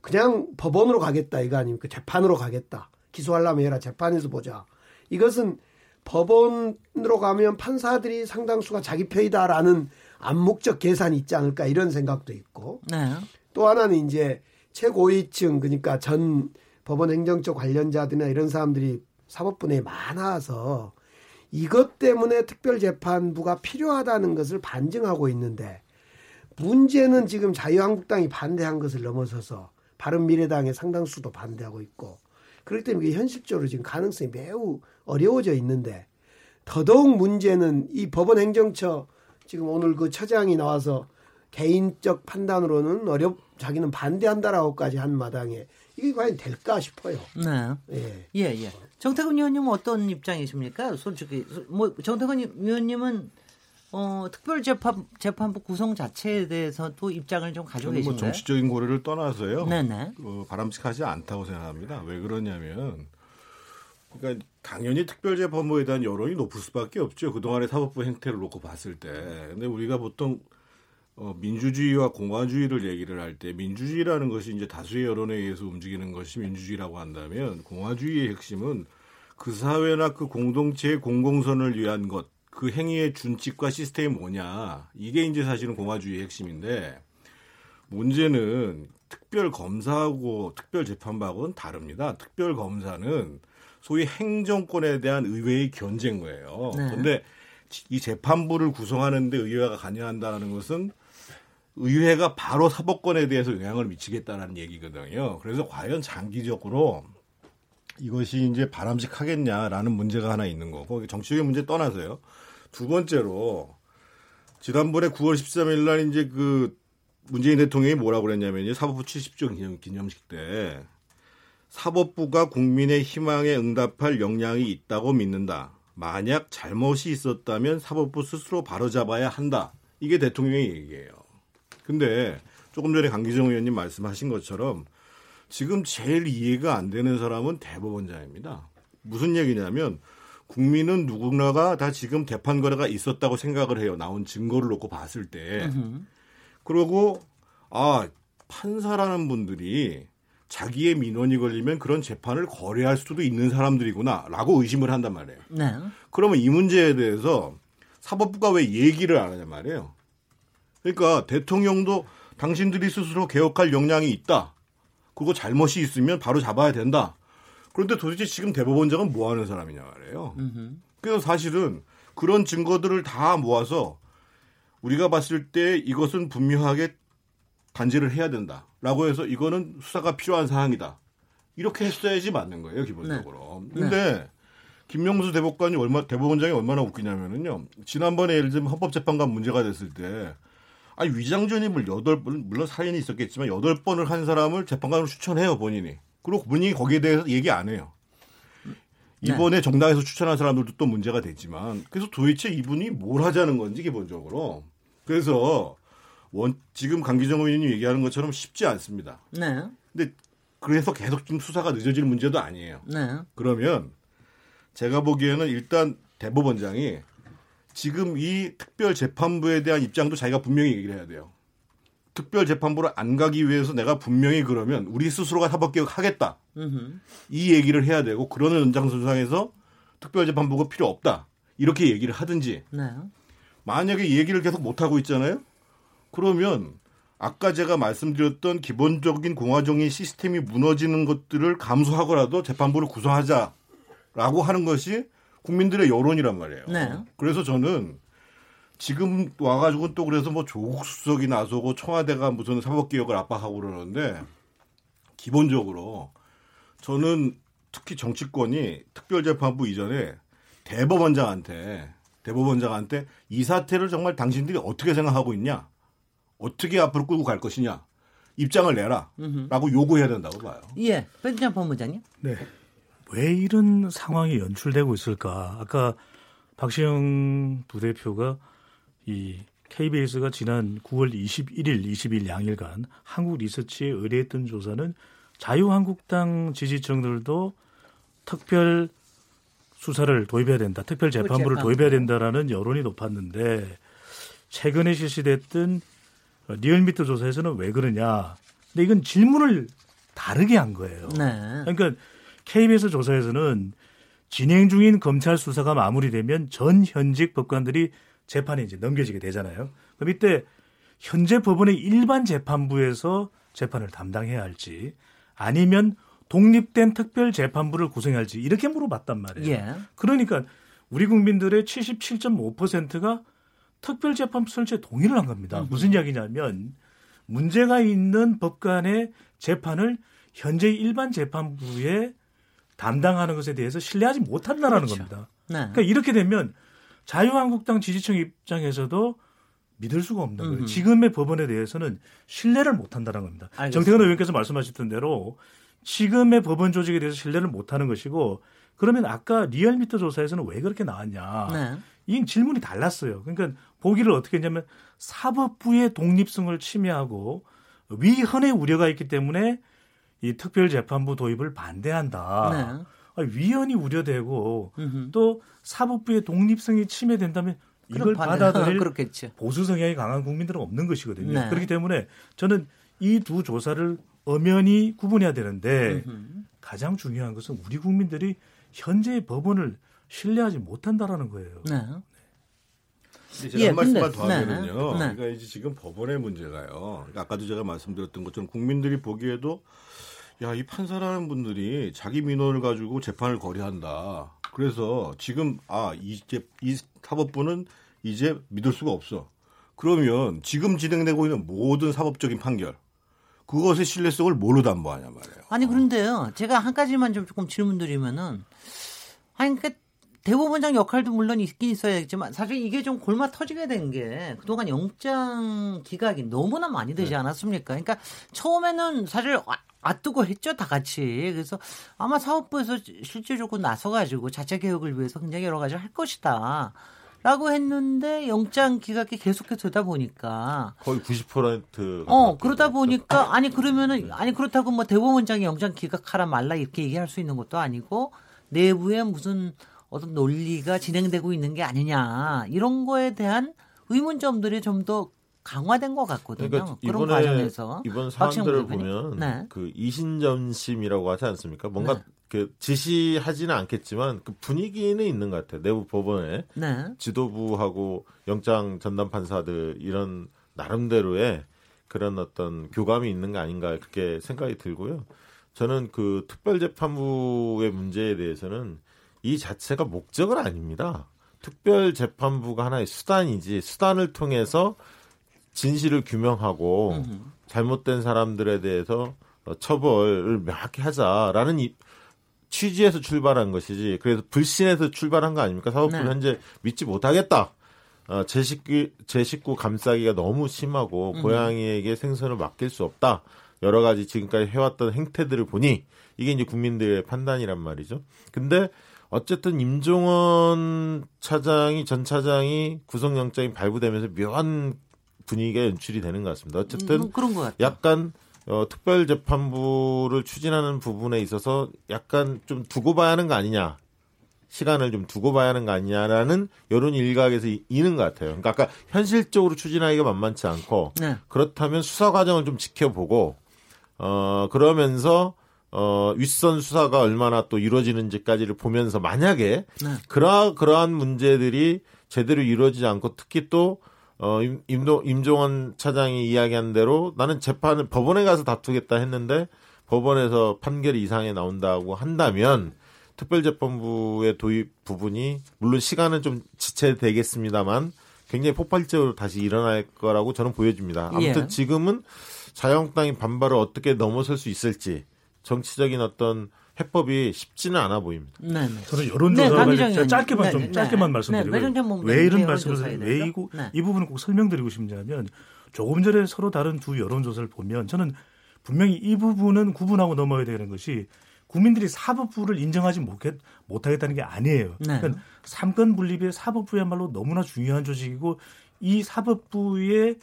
Speaker 3: 그냥 법원으로 가겠다 이거 아닙니까? 재판으로 가겠다. 기소하려면 해라. 재판에서 보자. 이것은 법원으로 가면 판사들이 상당수가 자기 편이다라는 암묵적 계산이 있지 않을까 이런 생각도 있고
Speaker 1: 네.
Speaker 3: 또 하나는 이제 최고위층 그러니까 전 법원 행정처 관련자들이나 이런 사람들이 사법부 내에 많아서 이것 때문에 특별재판부가 필요하다는 것을 반증하고 있는데 문제는 지금 자유한국당이 반대한 것을 넘어서서 바른미래당의 상당수도 반대하고 있고 그렇기 때문에 이게 현실적으로 지금 가능성이 매우 어려워져 있는데 더더욱 문제는 이 법원 행정처 지금 오늘 그 처장이 나와서 개인적 판단으로는 어렵 자기는 반대한다라고까지 한 마당에 이게 과연 될까 싶어요.
Speaker 1: 네.
Speaker 3: 예.
Speaker 1: 예, 예. 정태근 의원님은 어떤 입장이십니까? 솔직히 뭐 정태근 의원님은 어, 특별재판 재판부 구성 자체에 대해서도 입장을 좀 가지고
Speaker 4: 뭐
Speaker 1: 계신가요?
Speaker 4: 정치적인 고려를 떠나서요.
Speaker 1: 네네.
Speaker 4: 어, 바람직하지 않다고 생각합니다. 왜 그러냐면 그러니까 당연히 특별재판부에 대한 여론이 높을 수밖에 없죠. 그동안의 사법부 행태를 놓고 봤을 때. 근데 우리가 보통 어, 민주주의와 공화주의를 얘기를 할 때 민주주의라는 것이 이제 다수의 여론에 의해서 움직이는 것이 민주주의라고 한다면 공화주의의 핵심은 그 사회나 그 공동체의 공공선을 위한 것, 그 행위의 준칙과 시스템이 뭐냐. 이게 이제 사실은 공화주의의 핵심인데 문제는 특별 검사하고 특별 재판부하고는 다릅니다. 특별 검사는 소위 행정권에 대한 의회의 견제인 거예요.
Speaker 1: 네.
Speaker 4: 그런데 이 재판부를 구성하는데 의회가 관여한다는 것은 의회가 바로 사법권에 대해서 영향을 미치겠다라는 얘기거든요. 그래서 과연 장기적으로 이것이 이제 바람직하겠냐라는 문제가 하나 있는 거고 정치적인 문제 떠나서요. 두 번째로 지난번에 9월 13일 날 이제 그 문재인 대통령이 뭐라고 그랬냐면요. 사법부 70조 기념, 기념식 때 사법부가 국민의 희망에 응답할 역량이 있다고 믿는다. 만약 잘못이 있었다면 사법부 스스로 바로잡아야 한다. 이게 대통령의 얘기예요. 근데 조금 전에 강기정 의원님 말씀하신 것처럼 지금 제일 이해가 안 되는 사람은 대법원장입니다. 무슨 얘기냐면 국민은 누구나가 다 지금 재판 거래가 있었다고 생각을 해요. 나온 증거를 놓고 봤을 때. 그리고 아 판사라는 분들이 자기의 민원이 걸리면 그런 재판을 거래할 수도 있는 사람들이구나라고 의심을 한단 말이에요.
Speaker 1: 네.
Speaker 4: 그러면 이 문제에 대해서 사법부가 왜 얘기를 안 하냔 말이에요. 그러니까 대통령도 당신들이 스스로 개혁할 역량이 있다. 그리고 잘못이 있으면 바로 잡아야 된다. 그런데 도대체 지금 대법원장은 뭐 하는 사람이냐 말이에요. 그래서 사실은 그런 증거들을 다 모아서 우리가 봤을 때 이것은 분명하게 단죄를 해야 된다. 라고 해서 이거는 수사가 필요한 사항이다. 이렇게 했어야지 맞는 거예요, 기본적으로.
Speaker 1: 네.
Speaker 4: 근데 김명수 대법관이 얼마 대법원장이 얼마나 웃기냐면은요. 지난번에 예를 들면 헌법재판관 문제가 됐을 때 아니 위장 전입을 여덟 번 물론 사연이 있었겠지만 여덟 번을 한 사람을 재판관으로 추천해요 본인이. 그리고 본인이 거기에 대해서 얘기 안 해요. 이번에 정당에서 추천한 사람들도 또 문제가 됐지만 그래서 도대체 이분이 뭘 하자는 건지 기본적으로 그래서 원 지금 강기정 의원님 얘기하는 것처럼 쉽지 않습니다.
Speaker 1: 네.
Speaker 4: 근데 그래서 계속 좀 수사가 늦어질 문제도 아니에요.
Speaker 1: 네.
Speaker 4: 그러면 제가 보기에는 일단 대법원장이 지금 이 특별 재판부에 대한 입장도 자기가 분명히 얘기를 해야 돼요. 특별 재판부를 안 가기 위해서 내가 분명히 그러면 우리 스스로가 사법개혁 하겠다. 이 얘기를 해야 되고 그러는 연장선상에서 특별 재판부가 필요 없다. 이렇게 얘기를 하든지
Speaker 1: 네.
Speaker 4: 만약에 이 얘기를 계속 못 하고 있잖아요. 그러면 아까 제가 말씀드렸던 기본적인 공화정의 시스템이 무너지는 것들을 감수하고라도 재판부를 구성하자라고 하는 것이 국민들의 여론이란 말이에요.
Speaker 1: 네.
Speaker 4: 그래서 저는 지금 와가지고 또 그래서 뭐 조국 수석이 나서고 청와대가 무슨 사법개혁을 압박하고 그러는데 기본적으로 저는 특히 정치권이 특별재판부 이전에 대법원장한테 대법원장한테 이 사태를 정말 당신들이 어떻게 생각하고 있냐 어떻게 앞으로 끌고 갈 것이냐 입장을 내라라고 요구해야 된다고 봐요.
Speaker 1: 예. 백장 법무장님.
Speaker 6: 네. 왜 이런 상황이 연출되고 있을까? 아까 박시영 부대표가 이 KBS가 지난 9월 21일, 20일 양일간 한국 리서치에 의뢰했던 조사는 자유한국당 지지층들도 특별 수사를 도입해야 된다. 특별 재판부를
Speaker 1: 재판부.
Speaker 6: 도입해야 된다라는 여론이 높았는데 최근에 실시됐던 리얼미터 조사에서는 왜 그러냐? 근데 이건 질문을 다르게 한 거예요.
Speaker 1: 네.
Speaker 6: 그러니까 KBS 조사에서는 진행 중인 검찰 수사가 마무리되면 전 현직 법관들이 재판에 이제 넘겨지게 되잖아요. 그럼 이때 현재 법원의 일반 재판부에서 재판을 담당해야 할지 아니면 독립된 특별 재판부를 구성해야 할지 이렇게 물어봤단 말이에요.
Speaker 1: 예.
Speaker 6: 그러니까 우리 국민들의 77.5%가 특별 재판부 설치에 동의를 한 겁니다. 무슨 이야기냐면 문제가 있는 법관의 재판을 현재 일반 재판부에 담당하는 것에 대해서 신뢰하지 못한다라는
Speaker 1: 그렇죠.
Speaker 6: 겁니다.
Speaker 1: 네.
Speaker 6: 그러니까 이렇게 되면 자유한국당 지지층 입장에서도 믿을 수가 없는 거예요.
Speaker 1: 음흠.
Speaker 6: 지금의 법원에 대해서는 신뢰를 못 한다는 겁니다.
Speaker 1: 알겠습니다.
Speaker 6: 정태근 의원께서 말씀하셨던 대로 지금의 법원 조직에 대해서 신뢰를 못 하는 것이고 그러면 아까 리얼미터 조사에서는 왜 그렇게 나왔냐?
Speaker 1: 네.
Speaker 6: 이 질문이 달랐어요. 그러니까 보기를 어떻게 했냐면 사법부의 독립성을 침해하고 위헌의 우려가 있기 때문에 이 특별재판부 도입을 반대한다.
Speaker 1: 네.
Speaker 6: 아니, 위헌이 우려되고
Speaker 1: 음흠.
Speaker 6: 또 사법부의 독립성이 침해된다면 이걸 받아들일
Speaker 1: 그렇겠죠.
Speaker 6: 보수 성향이 강한 국민들은 없는 것이거든요.
Speaker 1: 네.
Speaker 6: 그렇기 때문에 저는 이 두 조사를 엄연히 구분해야 되는데
Speaker 1: 음흠.
Speaker 6: 가장 중요한 것은 우리 국민들이 현재의 법원을 신뢰하지 못한다라는 거예요.
Speaker 1: 네.
Speaker 4: 근데 제가
Speaker 1: 예,
Speaker 4: 한 말씀만 더
Speaker 1: 네,
Speaker 4: 하면은요.
Speaker 1: 네.
Speaker 4: 그러니까 이제 지금 법원의 문제가요. 그러니까 아까도 제가 말씀드렸던 것처럼 국민들이 보기에도 야, 이 판사라는 분들이 자기 민원을 가지고 재판을 거래한다. 그래서 지금 아, 이제 이 사법부는 이제 믿을 수가 없어. 그러면 지금 진행되고 있는 모든 사법적인 판결 그것의 신뢰성을 뭘로 담보하냐 말이에요.
Speaker 1: 아니 그런데요. 제가 한 가지만 좀 조금 질문드리면은 아니 그러니까 대법원장 역할도 물론 있긴 있어야겠지만 사실 이게 좀 골마 터지게 된 게 그동안 영장 기각이 너무나 많이 되지 않았습니까? 그러니까 처음에는 사실 아- 아뜨고 했죠 다 같이. 그래서 아마 사법부에서 실질적으로 나서가지고 자체 개혁을 위해서 굉장히 여러 가지를 할 것이다. 라고 했는데 영장 기각이 계속해서 되다 보니까.
Speaker 5: 거의
Speaker 1: 90%어 그러다 보니까 아니 그러면은 아니 그렇다고 뭐 대법원장이 영장 기각하라 말라 이렇게 얘기할 수 있는 것도 아니고 내부에 무슨 어떤 논리가 진행되고 있는 게 아니냐 이런 거에 대한 의문점들이 좀 더 강화된 것 같거든요.
Speaker 5: 그러니까
Speaker 1: 그런
Speaker 5: 이번에
Speaker 1: 과정에서
Speaker 5: 이번 사안들을. 보면
Speaker 1: 네.
Speaker 5: 그 이신점심이라고 하지 않습니까? 뭔가
Speaker 1: 네.
Speaker 5: 그 지시하지는 않겠지만 그 분위기는 있는 것 같아요. 내부 법원에
Speaker 1: 네.
Speaker 5: 지도부하고 영장 전담 판사들 이런 나름대로의 그런 어떤 교감이 있는 거 아닌가 그렇게 생각이 들고요. 저는 그 특별재판부의 문제에 대해서는 이 자체가 목적은 아닙니다. 특별재판부가 하나의 수단이지 수단을 통해서 진실을 규명하고 잘못된 사람들에 대해서 어, 처벌을 명확히 하자라는 이 취지에서 출발한 것이지. 그래서 불신에서 출발한 거 아닙니까? 사법부
Speaker 1: 네.
Speaker 5: 현재 믿지 못하겠다. 어, 제 식구 제 식구 감싸기가 너무 심하고 고양이에게 생선을 맡길 수 없다. 여러 가지 지금까지 해왔던 행태들을 보니 이게 이제 국민들의 판단이란 말이죠. 근데 어쨌든 임종원 차장이 전 차장이 구속영장이 발부되면서 묘한 분위기가 연출이 되는 것 같습니다. 어쨌든
Speaker 1: 음, 그런 것 같아요.
Speaker 5: 약간 어, 특별재판부를 추진하는 부분에 있어서 약간 좀 두고 봐야 하는 거 아니냐. 시간을 좀 두고 봐야 하는 거 아니냐라는 여론 일각에서 이- 있는 것 같아요. 그러니까 아까 현실적으로 추진하기가 만만치 않고
Speaker 1: 네.
Speaker 5: 그렇다면 수사 과정을 좀 지켜보고 어 그러면서 어 윗선 수사가 얼마나 또 이루어지는지까지를 보면서 만약에
Speaker 1: 네.
Speaker 5: 그러 그러한 문제들이 제대로 이루어지지 않고 특히 또 어, 임, 임도, 임종원 차장이 이야기한 대로 나는 재판을 법원에 가서 다투겠다 했는데 법원에서 판결이 이상하게 나온다고 한다면 특별재판부의 도입 부분이 물론 시간은 좀 지체되겠습니다만 굉장히 폭발적으로 다시 일어날 거라고 저는 보여집니다. 아무튼
Speaker 1: 예.
Speaker 5: 지금은 자유한국당이 반발을 어떻게 넘어설 수 있을지 정치적인 어떤 해법이 쉽지는 않아 보입니다.
Speaker 1: 네, 네.
Speaker 6: 저는
Speaker 1: 네,
Speaker 6: 여론조사
Speaker 1: 강기정
Speaker 6: 가지고
Speaker 1: 의원님.
Speaker 6: 짧게만
Speaker 1: 네,
Speaker 6: 좀
Speaker 1: 네,
Speaker 6: 짧게만
Speaker 1: 네.
Speaker 6: 말씀드리고
Speaker 1: 네,
Speaker 6: 왜 이런 말씀을 왜
Speaker 1: 네.
Speaker 6: 이 부분을 꼭 설명드리고 싶냐면 조금 전에 서로 다른 두 여론조사를 보면 저는 분명히 이 부분은 구분하고 넘어야 되는 것이 국민들이 사법부를 인정하지 못했, 못하겠다는 게 아니에요.
Speaker 1: 네.
Speaker 6: 그러니까 삼권 분립의 사법부야말로 너무나 중요한 조직이고 이 사법부의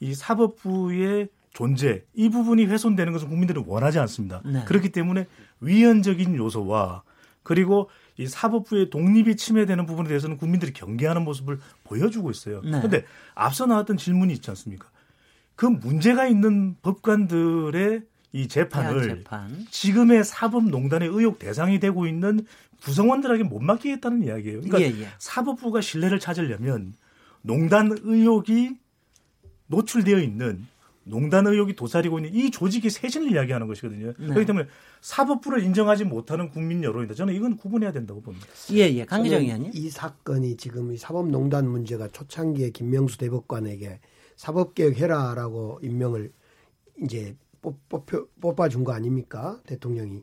Speaker 6: 이 사법부의 존재 이 부분이 훼손되는 것은 국민들은 원하지 않습니다.
Speaker 1: 네.
Speaker 6: 그렇기 때문에 위헌적인 요소와 그리고 이 사법부의 독립이 침해되는 부분에 대해서는 국민들이 경계하는 모습을 보여주고 있어요.
Speaker 1: 네.
Speaker 6: 그런데 앞서 나왔던 질문이 있지 않습니까? 그 문제가 있는 법관들의 이 재판을
Speaker 1: 재판.
Speaker 6: 지금의 사법농단의 의혹 대상이 되고 있는 구성원들에게 못 맡기겠다는 이야기예요. 그러니까
Speaker 1: 예, 예.
Speaker 6: 사법부가 신뢰를 찾으려면 농단 의혹이 노출되어 있는 농단 의혹이 도사리고 있는 이 조직이 쇄신을 이야기하는 것이거든요.
Speaker 1: 네.
Speaker 6: 그렇기 때문에 사법부를 인정하지 못하는 국민 여론이다. 저는 이건 구분해야 된다고 봅니다.
Speaker 1: 예, 예. 강기정 의원님.
Speaker 3: 이 사건이 지금 이 사법농단 문제가 초창기에 김명수 대법관에게 사법개혁해라라고 임명을 이제 뽑, 뽑혀, 뽑아준 거 아닙니까 대통령이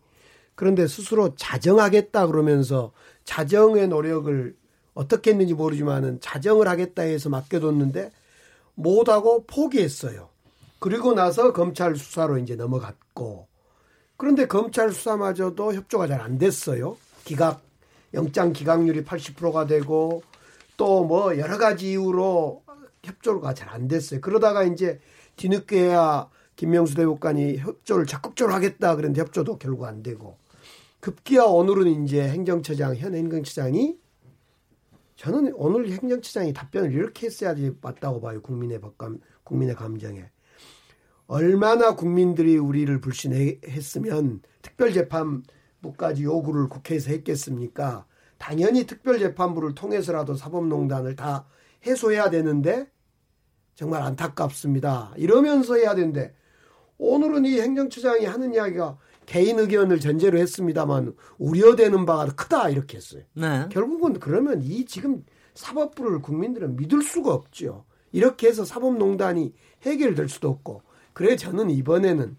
Speaker 3: 그런데 스스로 자정하겠다 그러면서 자정의 노력을 어떻게 했는지 모르지만은 자정을 하겠다 해서 맡겨뒀는데 못하고 포기했어요. 그리고 나서 검찰 수사로 이제 넘어갔고 그런데 검찰 수사마저도 협조가 잘 안 됐어요. 기각 영장 기각률이 80%가 되고 또 뭐 여러 가지 이유로 협조가 잘 안 됐어요. 그러다가 이제 뒤늦게야 김명수 대법관이 협조를 적극적으로 하겠다 그런데 협조도 결국 안 되고 급기야 오늘은 이제 행정처장 현 행정처장이 저는 오늘 행정처장이 답변을 이렇게 했어야지 맞다고 봐요. 국민의 법감, 국민의 감정에. 얼마나 국민들이 우리를 불신했으면 특별재판부까지 요구를 국회에서 했겠습니까? 당연히 특별재판부를 통해서라도 사법농단을 다 해소해야 되는데 정말 안타깝습니다. 이러면서 해야 되는데 오늘은 이 행정처장이 하는 이야기가 개인 의견을 전제로 했습니다만 우려되는 바가 크다 이렇게 했어요.
Speaker 1: 네.
Speaker 3: 결국은 그러면 이 지금 사법부를 국민들은 믿을 수가 없죠. 이렇게 해서 사법농단이 해결될 수도 없고 그래 저는 이번에는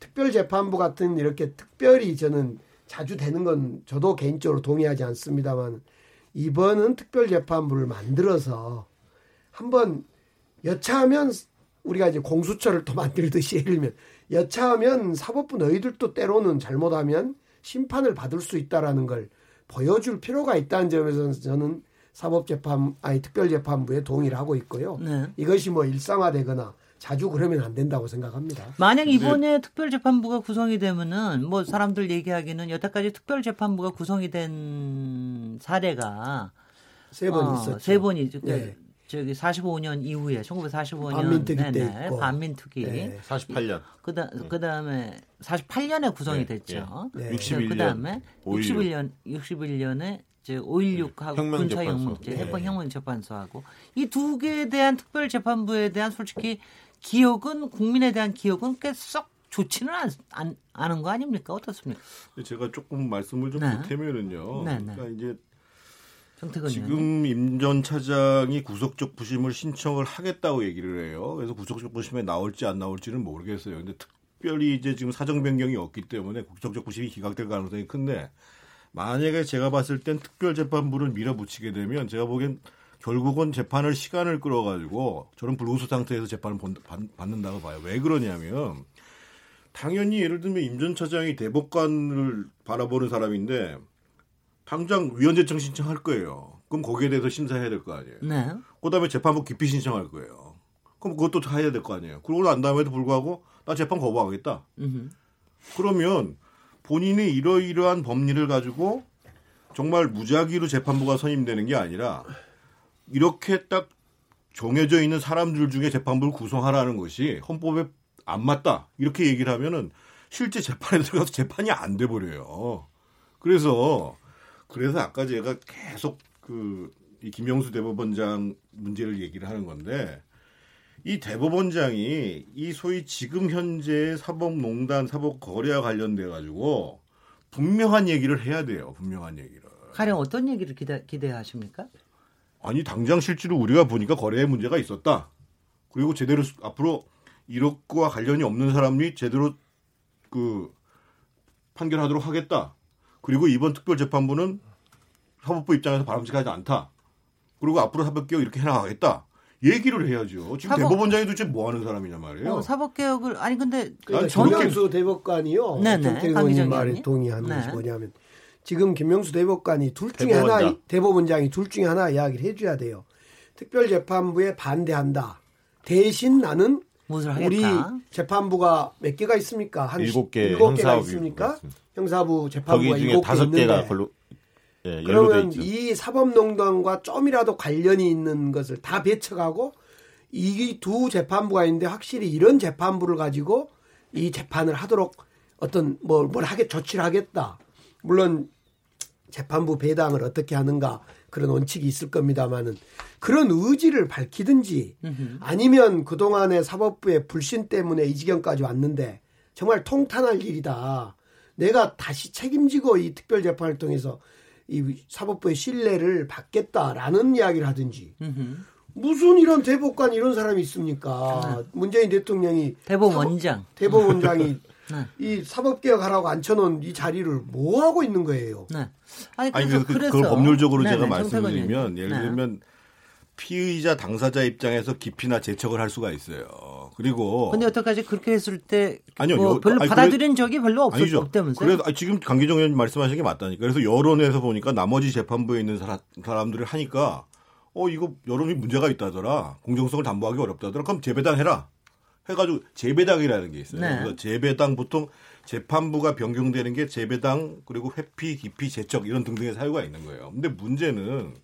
Speaker 3: 특별재판부 같은 이렇게 특별히 저는 자주 되는 건 저도 개인적으로 동의하지 않습니다만 이번은 특별재판부를 만들어서 한번 여차하면 우리가 이제 공수처를 또 만들듯이 예를 들면 여차하면 사법부 너희들도 때로는 잘못하면 심판을 받을 수 있다라는 걸 보여줄 필요가 있다는 점에서 저는 사법재판 아니 특별재판부에 동의를 하고 있고요.
Speaker 1: 네.
Speaker 3: 이것이 뭐 일상화되거나 자주 그러면 안 된다고 생각합니다.
Speaker 1: 만약 이번에 특별재판부가 구성이 되면은 뭐 사람들 얘기하기는 여태까지 특별재판부가 구성이 된 사례가
Speaker 3: 세번
Speaker 1: 어,
Speaker 3: 있었죠.
Speaker 1: 세 번이죠. 그
Speaker 3: 네.
Speaker 1: 저기 45년 이후에 1945년
Speaker 3: 반민특위 때 있고.
Speaker 1: 반민특위.
Speaker 3: 네.
Speaker 5: 48년.
Speaker 1: 그다 그다음에 48년에 구성이
Speaker 5: 네,
Speaker 1: 됐죠.
Speaker 3: 네.
Speaker 5: 61년,
Speaker 1: 그다음에
Speaker 5: 5.16.
Speaker 1: 61년 61년에 이제 5.16하고
Speaker 5: 혁명재판소.
Speaker 1: 군사혁명제
Speaker 3: 네.
Speaker 1: 해방 혁명재판소하고 이 두 개에 대한 특별 재판부에 대한 솔직히 기억은 국민에 대한 기억은 꽤썩 좋지는 않, 않, 않은 거 아닙니까? 어떻습니까?
Speaker 4: 제가 조금 말씀을 좀
Speaker 1: 네.
Speaker 4: 보태면은요.
Speaker 1: 네, 네.
Speaker 4: 그러니까 이제. 지금 임전 차장이 구속적 부심을 신청을 하겠다고 얘기를 해요. 그래서 구속적 부심에 나올지 안 나올지는 모르겠어요. 근데 특별히 이제 지금 사정 변경이 없기 때문에 구속적 부심이 기각될 가능성이 큰데 만약에 제가 봤을 땐 특별재판부를 밀어붙이게 되면 제가 보기엔 결국은 재판을 시간을 끌어가지고 저는 불구속 상태에서 재판을 본- 받- 받는다고 봐요. 왜 그러냐면 당연히 예를 들면 임 전 차장이 대법관을 바라보는 사람인데 당장 위헌재청 신청할 거예요. 그럼 거기에 대해서 심사해야 될 거 아니에요.
Speaker 1: 네.
Speaker 4: 그다음에 재판부 기피 신청할 거예요. 그럼 그것도 다 해야 될 거 아니에요. 그러고 난 다음에도 불구하고 나 재판 거부하겠다.
Speaker 1: 음흠.
Speaker 4: 그러면 본인이 이러이러한 법리를 가지고 정말 무작위로 재판부가 선임되는 게 아니라 이렇게 딱 정해져 있는 사람들 중에 재판부를 구성하라는 것이 헌법에 안 맞다. 이렇게 얘기를 하면은 실제 재판에 들어가서 재판이 안 돼 버려요. 그래서 그래서 아까 제가 계속 그 이 김영수 대법원장 문제를 얘기를 하는 건데 이 대법원장이 이 소위 지금 현재 사법농단 사법 거래와 관련돼 가지고 분명한 얘기를 해야 돼요. 분명한 얘기를.
Speaker 1: 가령 어떤 얘기를 기대, 기대하십니까?
Speaker 4: 아니 당장 실제로 우리가 보니까 거래에 문제가 있었다. 그리고 제대로 수- 앞으로 이것과 관련이 없는 사람이 제대로 그 판결하도록 하겠다. 그리고 이번 특별재판부는 사법부 입장에서 바람직하지 않다. 그리고 앞으로 사법개혁 이렇게 해나가겠다. 얘기를 해야죠. 지금
Speaker 1: 사법-
Speaker 4: 대법원장이 도대체 뭐 하는 사람이냐 말이에요.
Speaker 1: 어, 사법개혁을 아니 근데
Speaker 3: 그러니까
Speaker 4: 아니, 저렇게-
Speaker 3: 김명수 대법관이요.
Speaker 1: 네네,
Speaker 3: 정태근
Speaker 1: 강기정
Speaker 3: 의원님 말에. 동의하는
Speaker 1: 네.
Speaker 3: 것이 뭐냐면 지금 김명수 대법관이 둘 중에
Speaker 5: 대법원장.
Speaker 3: 하나 대법원장이 둘 중에 하나 이야기를 해줘야 돼요. 특별재판부에 반대한다. 대신 나는 우리. 재판부가 몇 개가 있습니까? 한
Speaker 5: 일곱 개
Speaker 3: 일곱 개가
Speaker 5: 형사부
Speaker 3: 있습니까?
Speaker 5: 있습니다.
Speaker 3: 형사부
Speaker 5: 거기
Speaker 3: 재판부가
Speaker 5: 중에
Speaker 3: 일곱 개
Speaker 5: 다섯 개가
Speaker 3: 있는데
Speaker 5: 걸로 예,
Speaker 3: 그러면
Speaker 5: 있죠.
Speaker 3: 이 사법농단과 좀이라도 관련이 있는 것을 다 배척하고 이 두 재판부가 있는데 확실히 이런 재판부를 가지고 이 재판을 하도록 어떤 뭘, 뭘 하게 조치를 하겠다. 물론 재판부 배당을 어떻게 하는가 그런 원칙이 있을 겁니다만은 그런 의지를 밝히든지 아니면 그동안의 사법부의 불신 때문에 이 지경까지 왔는데 정말 통탄할 일이다. 내가 다시 책임지고 이 특별재판을 통해서 이 사법부의 신뢰를 받겠다라는 이야기를 하든지. 무슨 이런 대법관 이런 사람이 있습니까? 문재인 대통령이
Speaker 1: 대법원장.
Speaker 3: 대법원장이
Speaker 1: 네.
Speaker 3: 이 사법개혁하라고 앉혀놓은 이 자리를 뭐 하고 있는 거예요?
Speaker 1: 네. 아니,
Speaker 4: 아니
Speaker 1: 그래서,
Speaker 4: 그,
Speaker 1: 그래서
Speaker 4: 그, 걸 법률적으로
Speaker 1: 네네,
Speaker 4: 제가
Speaker 1: 정태근
Speaker 4: 말씀드리면. 예를
Speaker 1: 네.
Speaker 4: 들면 피의자 당사자 입장에서 깊이나 재척을 할 수가 있어요. 그리고
Speaker 1: 근데 어떡하지 그렇게 했을 때
Speaker 4: 아니요,
Speaker 1: 뭐
Speaker 4: 여-
Speaker 1: 별로
Speaker 4: 아니,
Speaker 1: 받아들인 적이 별로 없,
Speaker 4: 아니죠.
Speaker 1: 없다면서요?
Speaker 4: 그래도 아니, 지금 강기정 의원님 말씀하신 게 맞다니까. 그래서 여론에서 보니까 나머지 재판부에 있는 사람, 사람들을 하니까 어 이거 여론이 문제가 있다더라. 공정성을 담보하기 어렵다더라. 그럼 재배당해라. 해가지고 재배당이라는 게 있어요.
Speaker 1: 네.
Speaker 4: 그래서 재배당 보통 재판부가 변경되는 게 재배당 그리고 회피, 기피, 재척 이런 등등의 사유가 있는 거예요. 근데 문제는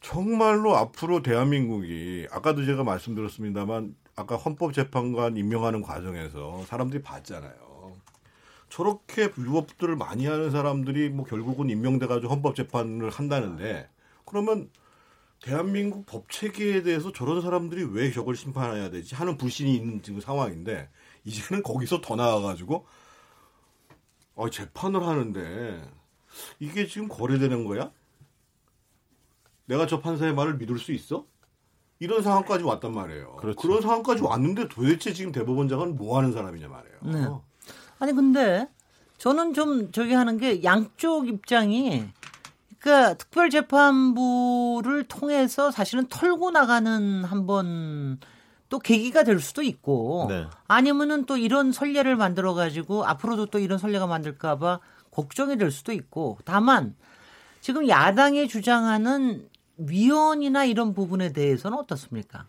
Speaker 4: 정말로 앞으로 대한민국이 아까도 제가 말씀드렸습니다만 아까 헌법재판관 임명하는 과정에서 사람들이 봤잖아요. 저렇게 위법들을 많이 하는 사람들이 뭐 결국은 임명돼 가지고 헌법재판을 한다는데 그러면 대한민국 법 체계에 대해서 저런 사람들이 왜 저걸 심판해야 되지 하는 불신이 있는 지금 상황인데 이제는 거기서 더 나아 가지고 어, 재판을 하는데 이게 지금 거래되는 거야? 내가 저 판사의 말을 믿을 수 있어? 이런 상황까지 왔단 말이에요.
Speaker 5: 그렇죠.
Speaker 4: 런 상황까지 왔는데 도대체 지금 대법원장은 뭐 하는 사람이냐 말이에요.
Speaker 1: 네. 아니 근데 저는 좀 저기 하는 게 양쪽 입장이 그러니까 특별재판부를 통해서 사실은 털고 나가는 한번 또 계기가 될 수도 있고
Speaker 5: 네.
Speaker 1: 아니면은 또 이런 선례를 만들어 가지고 앞으로도 또 이런 선례가 만들까 봐 걱정이 될 수도 있고 다만 지금 야당이 주장하는 위헌이나 이런 부분에 대해서는 어떻습니까?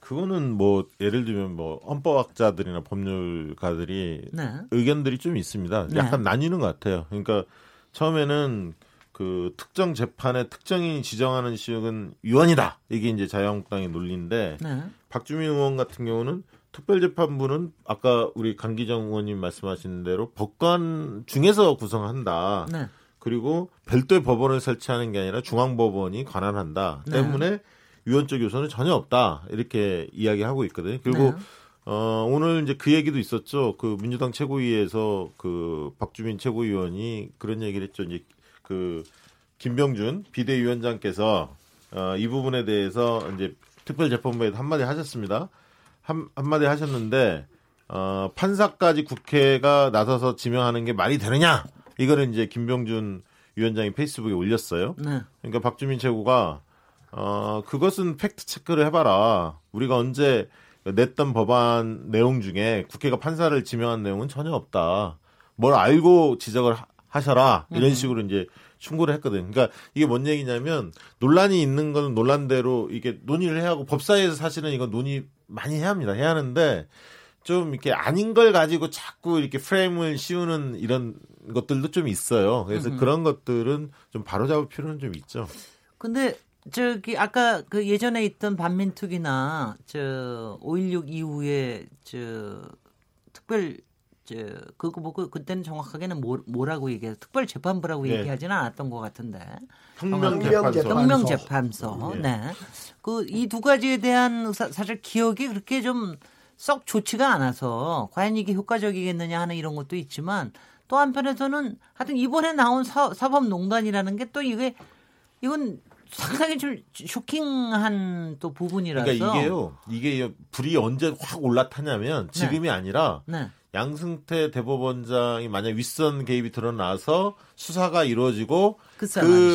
Speaker 5: 그거는 뭐 예를 들면 뭐 헌법학자들이나 법률가들이
Speaker 1: 네.
Speaker 5: 의견들이 좀 있습니다.
Speaker 1: 네.
Speaker 5: 약간 나뉘는 것 같아요. 그러니까 처음에는 그 특정 재판의 특정인이 지정하는 시역은 위헌이다. 이게 이제 자유한국당의 논리인데
Speaker 1: 네.
Speaker 5: 박주민 의원 같은 경우는 특별재판부는 아까 우리 강기정 의원님 말씀하신 대로 법관 중에서 구성한다.
Speaker 1: 네.
Speaker 5: 그리고 별도의 법원을 설치하는 게 아니라 중앙법원이 관할한다.
Speaker 1: 네.
Speaker 5: 때문에 위헌적 요소는 전혀 없다. 이렇게 이야기하고 있거든요. 그리고
Speaker 1: 네.
Speaker 5: 어, 오늘 이제 그 얘기도 있었죠. 그 민주당 최고위에서 그 박주민 최고위원이 그런 얘기를 했죠. 이제 그 김병준 비대위원장께서 어, 이 부분에 대해서 이제 특별재판부에 한마디 하셨습니다. 한, 한마디 하셨는데 어, 판사까지 국회가 나서서 지명하는 게 말이 되느냐? 이거를 이제 김병준 위원장이 페이스북에 올렸어요.
Speaker 1: 네.
Speaker 5: 그러니까 박주민 최고가 어 그것은 팩트 체크를 해봐라. 우리가 언제 냈던 법안 내용 중에 국회가 판사를 지명한 내용은 전혀 없다. 뭘 알고 지적을 하- 하셔라. 이런 식으로 이제 충고를 했거든. 그러니까 이게 뭔 얘기냐면 논란이 있는 거는 논란대로 이게 논의를 해야 하고 법사위에서 사실은 이거 논의 많이 해야 합니다. 해야 하는데 좀 이렇게 아닌 걸 가지고 자꾸 이렇게 프레임을 씌우는 이런 것들도 좀 있어요. 그래서 그런 것들은 좀 바로잡을 필요는 좀 있죠.
Speaker 1: 근데 저기 아까 그 예전에 있던 반민특위나 저5.16 이후에 저 특별 저 그거 뭐 그- 그때는 정확하게는 뭐, 뭐라고 얘기해요? 특별 재판부라고
Speaker 5: 네.
Speaker 1: 얘기하지는 않았던 것 같은데
Speaker 5: 혁명재판소.
Speaker 3: 혁명재판소.
Speaker 5: 예.
Speaker 1: 네. 그 이 두 가지에 대한 사, 사실 기억이 그렇게 좀 썩 좋지가 않아서 과연 이게 효과적이겠느냐 하는 이런 것도 있지만 또 한편에서는 하여튼 이번에 나온 사, 사법농단이라는 게 또 이게 이건 상당히 좀 쇼킹한 또 부분이라서
Speaker 5: 그러니까 이게요. 이게 불이 언제 확 올라타냐면 지금이 아니라
Speaker 1: 네.
Speaker 5: 양승태 대법원장이 만약 윗선 개입이 드러나서 수사가 이루어지고
Speaker 1: 그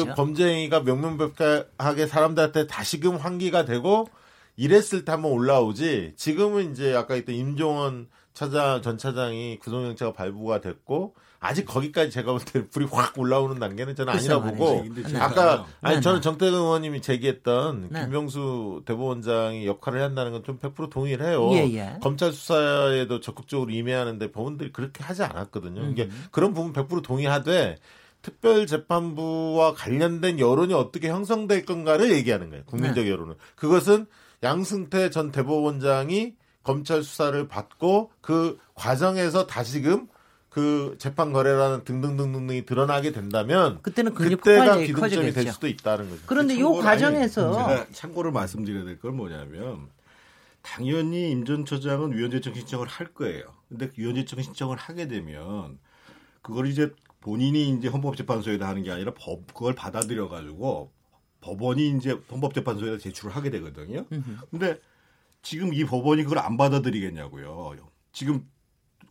Speaker 5: 그. 범죄행위가 명명백백하게 사람들한테 다시금 환기가 되고 이랬을 때 한번 올라오지 지금은 이제 아까 했던 임종원 차장 전 차장이 구속영장가 발부가 됐고 아직 거기까지 제가 볼때 불이 확 올라오는 단계는 저는 아니라. 보고
Speaker 4: 근데
Speaker 1: 네.
Speaker 5: 아까 아니
Speaker 1: 네,
Speaker 5: 저는
Speaker 1: 네.
Speaker 5: 정태근 의원님이 제기했던
Speaker 1: 네.
Speaker 5: 김명수 대법원장이 역할을 한다는 건 좀 100% 동의를 해요.
Speaker 1: 예, 예.
Speaker 5: 검찰 수사에도 적극적으로 임해하는데 법원들이 그렇게 하지 않았거든요. 이게
Speaker 1: 음.
Speaker 5: 그런 부분 100% 동의하되 특별재판부와 관련된 여론이 어떻게 형성될 건가를 얘기하는 거예요. 국민적
Speaker 1: 네.
Speaker 5: 여론은. 그것은 양승태 전 대법원장이 검찰 수사를 받고 그 과정에서 다시금 그 재판 거래라는 등등등등등이 드러나게 된다면
Speaker 1: 그때는
Speaker 5: 그때가 기준점이 될. 수도 있다는 거죠.
Speaker 1: 그런데 이
Speaker 4: 참고로
Speaker 1: 과정에서
Speaker 4: 제가 참고로 말씀드려야 될 건 뭐냐면 당연히 임 전 처장은 위원제청 신청을 할 거예요. 근데 그 위원제청 신청을 하게 되면 그걸 이제 본인이 이제 헌법재판소에다 하는 게 아니라 법 그걸 받아들여 가지고 법원이 이제 헌법재판소에다 제출을 하게 되거든요. 근데 지금 이 법원이 그걸 안 받아들이겠냐고요. 지금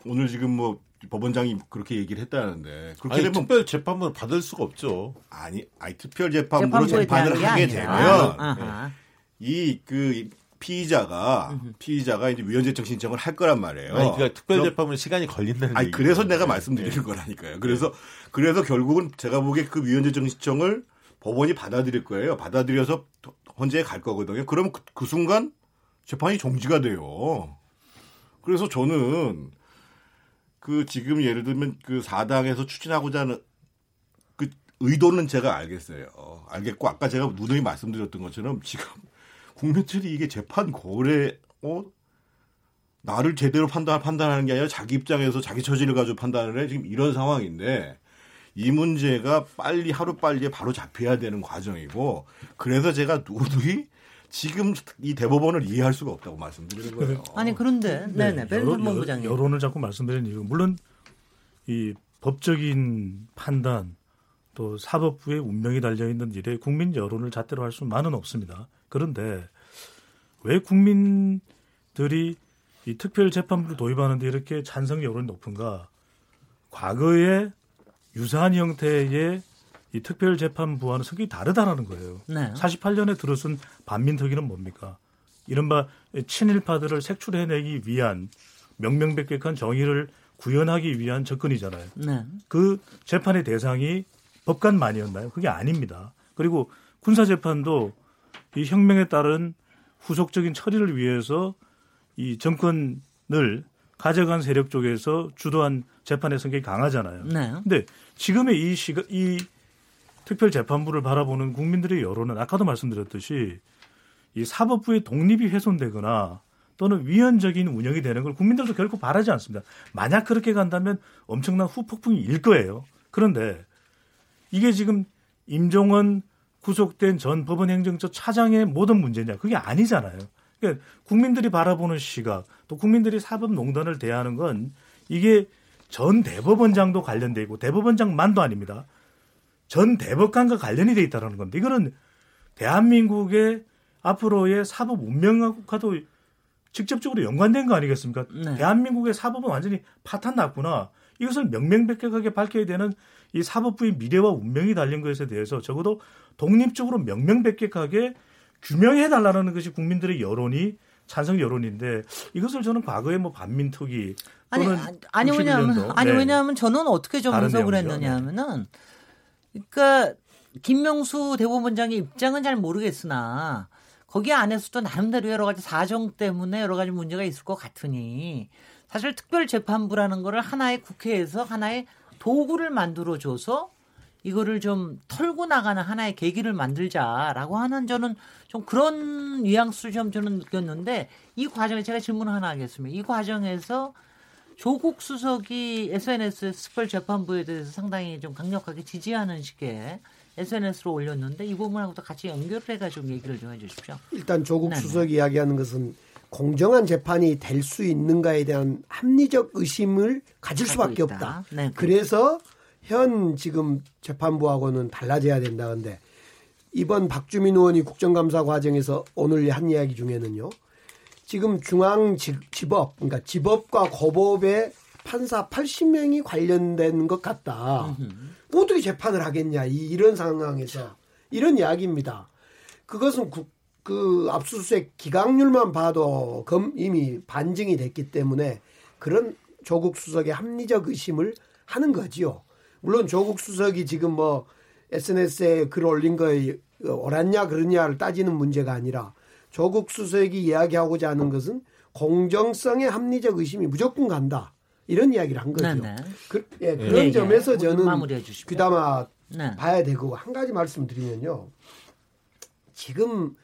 Speaker 4: 오늘 지금 뭐 법원장이 그렇게 얘기를 했다는데 그렇게
Speaker 5: 아니,
Speaker 4: 되면
Speaker 5: 특별 재판을 받을 수가 없죠.
Speaker 4: 아니 아니 특별 재판부로
Speaker 1: 재판부에
Speaker 4: 재판을 하게. 되면
Speaker 1: 아하.
Speaker 4: 이그 피의자가 피의자가 이제 위헌재청 신청을 할 거란 말이에요.
Speaker 5: 아니, 그러니까 특별
Speaker 4: 그럼-
Speaker 5: 재판은 시간이 걸린다는
Speaker 4: 아니
Speaker 5: 얘기죠.
Speaker 4: 그래서 내가 말씀드리는 거라니까요. 그래서 그래서 결국은 제가 보기에 그 위헌재청 신청을 법원이 받아들일 거예요. 받아들여서 헌재에 갈 거거든요. 그러면 그, 그 순간 재판이 종지가 돼요. 그래서 저는 그 지금 예를 들면 그 사당에서 추진하고자 하는 그 의도는 제가 알겠어요. 알겠고 아까 제가 누누이 말씀드렸던 것처럼 지금 국민들이 이게 재판 거래 어 나를 제대로 판단 판단하는 게 아니라 자기 입장에서 자기 처지를 가지고 판단을 해 지금 이런 상황인데 이 문제가 빨리 하루 빨리에 바로 잡혀야 되는 과정이고 그래서 제가 누누이 지금 이 대법원을 이해할 수가 없다고 말씀드리는 거예요.
Speaker 1: 아니 그런데 네네 벤슨
Speaker 6: 여론,
Speaker 1: 본부장님.
Speaker 6: 여론을 자꾸 말씀드리는 이유 물론 이 법적인 판단 또 사법부의 운명이 달려 있는 일에 국민 여론을 잣대로 할 수만은 없습니다. 그런데 왜 국민들이 이 특별 재판부를 도입하는데 이렇게 찬성 여론이 높은가? 과거에 유사한 형태의 이 특별 재판부와는 성격이 다르다라는 거예요.
Speaker 1: 네.
Speaker 6: 48년에 들어선 반민특위는 뭡니까? 이른바 친일파들을 색출해내기 위한 명명백백한 정의를 구현하기 위한 접근이잖아요.
Speaker 1: 네.
Speaker 6: 그 재판의 대상이 법관만이었나요? 그게 아닙니다. 그리고 군사재판도 이 혁명에 따른 후속적인 처리를 위해서 이 정권을 가져간 세력 쪽에서 주도한 재판의 성격이 강하잖아요.
Speaker 1: 네.
Speaker 6: 근데 지금의 이 시가 이 특별 재판부를 바라보는 국민들의 여론은 아까도 말씀드렸듯이 이 사법부의 독립이 훼손되거나 또는 위헌적인 운영이 되는 걸 국민들도 결코 바라지 않습니다. 만약 그렇게 간다면 엄청난 후폭풍이 일 거예요. 그런데 이게 지금 임종원 구속된 전 법원행정처 차장의 모든 문제냐? 그게 아니잖아요. 그러니까 국민들이 바라보는 시각, 또 국민들이 사법농단을 대하는 건 이게 전 대법원장도 관련돼 있고 대법원장만도 아닙니다. 전 대법관과 관련이 돼 있다는 겁니다. 이거는 대한민국의 앞으로의 사법 운명과도 직접적으로 연관된 거 아니겠습니까?
Speaker 1: 네.
Speaker 6: 대한민국의 사법은 완전히 파탄 났구나. 이것을 명명백백하게 밝혀야 되는 이 사법부의 미래와 운명이 달린 것에 대해서 적어도 독립적으로 명명백백하게 규명해 달라는 것이 국민들의 여론이 찬성 여론인데 이것을 저는 과거에 뭐 반민특위
Speaker 1: 아니 아- 아니
Speaker 6: 61
Speaker 1: 왜냐하면. 아니
Speaker 6: 네.
Speaker 1: 왜냐하면 저는 어떻게 좀
Speaker 6: 다른
Speaker 1: 해석을
Speaker 6: 내용이죠.
Speaker 1: 했느냐면은 그러니까 김명수 대법원장의 입장은 잘 모르겠으나 거기 안에서도 나름대로 여러 가지 사정 때문에 여러 가지 문제가 있을 것 같으니 사실 특별재판부라는 거를 하나의 국회에서 하나의 도구를 만들어 줘서 이거를 좀 털고 나가는 하나의 계기를 만들자라고 하는 저는 좀 그런 뉘앙스를 좀 저는 느꼈는데 이 과정에 제가 질문 하나 하겠습니다. 이 과정에서 조국 수석이 SNS 특별 재판부에 대해서 상당히 좀 강력하게 지지하는 식의 SNS로 올렸는데 이 부분하고도 같이 연결해가지고 얘기를 좀 해주십시오.
Speaker 3: 일단 조국
Speaker 1: 네네.
Speaker 3: 수석이 이야기하는 것은 공정한 재판이 될 수 있는가에 대한 합리적 의심을 가질 수밖에
Speaker 1: 있다.
Speaker 3: 없다.
Speaker 1: 네,
Speaker 3: 그래서 현 지금 재판부하고는 달라져야 된다. 근데 이번 박주민 의원이 국정감사 과정에서 오늘 한 이야기 중에는요. 지금 중앙지법, 그러니까 지법과 고법의 판사 80명이 관련된 것 같다. 어떻게 재판을 하겠냐, 이, 이런 상황에서. 이런 이야기입니다. 그것은 국, 그 압수수색 기각률만 봐도 검, 이미 반증이 됐기 때문에 그런 조국 수석의 합리적 의심을 하는 거지요. 물론 조국 수석이 지금 뭐 SNS에 글 올린 거에 옳았냐 그러냐를 따지는 문제가 아니라 조국 수석이 이야기하고자 하는 것은 공정성의 합리적 의심이 무조건 간다. 이런 이야기를 한 거죠.
Speaker 1: 네네.
Speaker 3: 그, 예, 그런
Speaker 1: 예, 예.
Speaker 3: 점에서
Speaker 1: 모두
Speaker 3: 저는. 귀담아
Speaker 1: 네.
Speaker 3: 봐야 되고 한 가지 말씀드리면요. 지금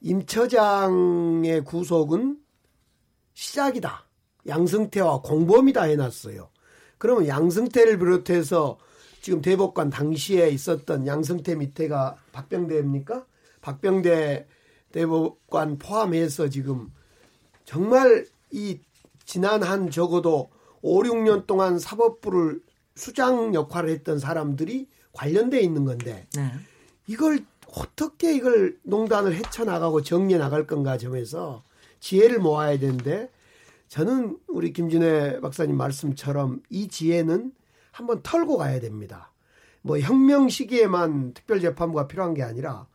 Speaker 3: 임 처장의 구속은 시작이다. 양승태와 공범이다 해놨어요. 그러면 양승태를 비롯해서 지금 대법관 당시에 있었던 양승태 밑에가 박병대입니까? 박병대 대법관 포함해서 지금 정말 이 지난 한 적어도 5, 6년 동안 사법부를 수장 역할을 했던 사람들이 관련돼 있는 건데
Speaker 1: 네.
Speaker 3: 이걸 어떻게 이걸 농단을 헤쳐나가고 정리해 나갈 건가 점에서 지혜를 모아야 되는데 저는 우리 김진애 박사님 말씀처럼 이 지혜는 한번 털고 가야 됩니다. 뭐 혁명 시기에만 특별재판부가 필요한 게 아니라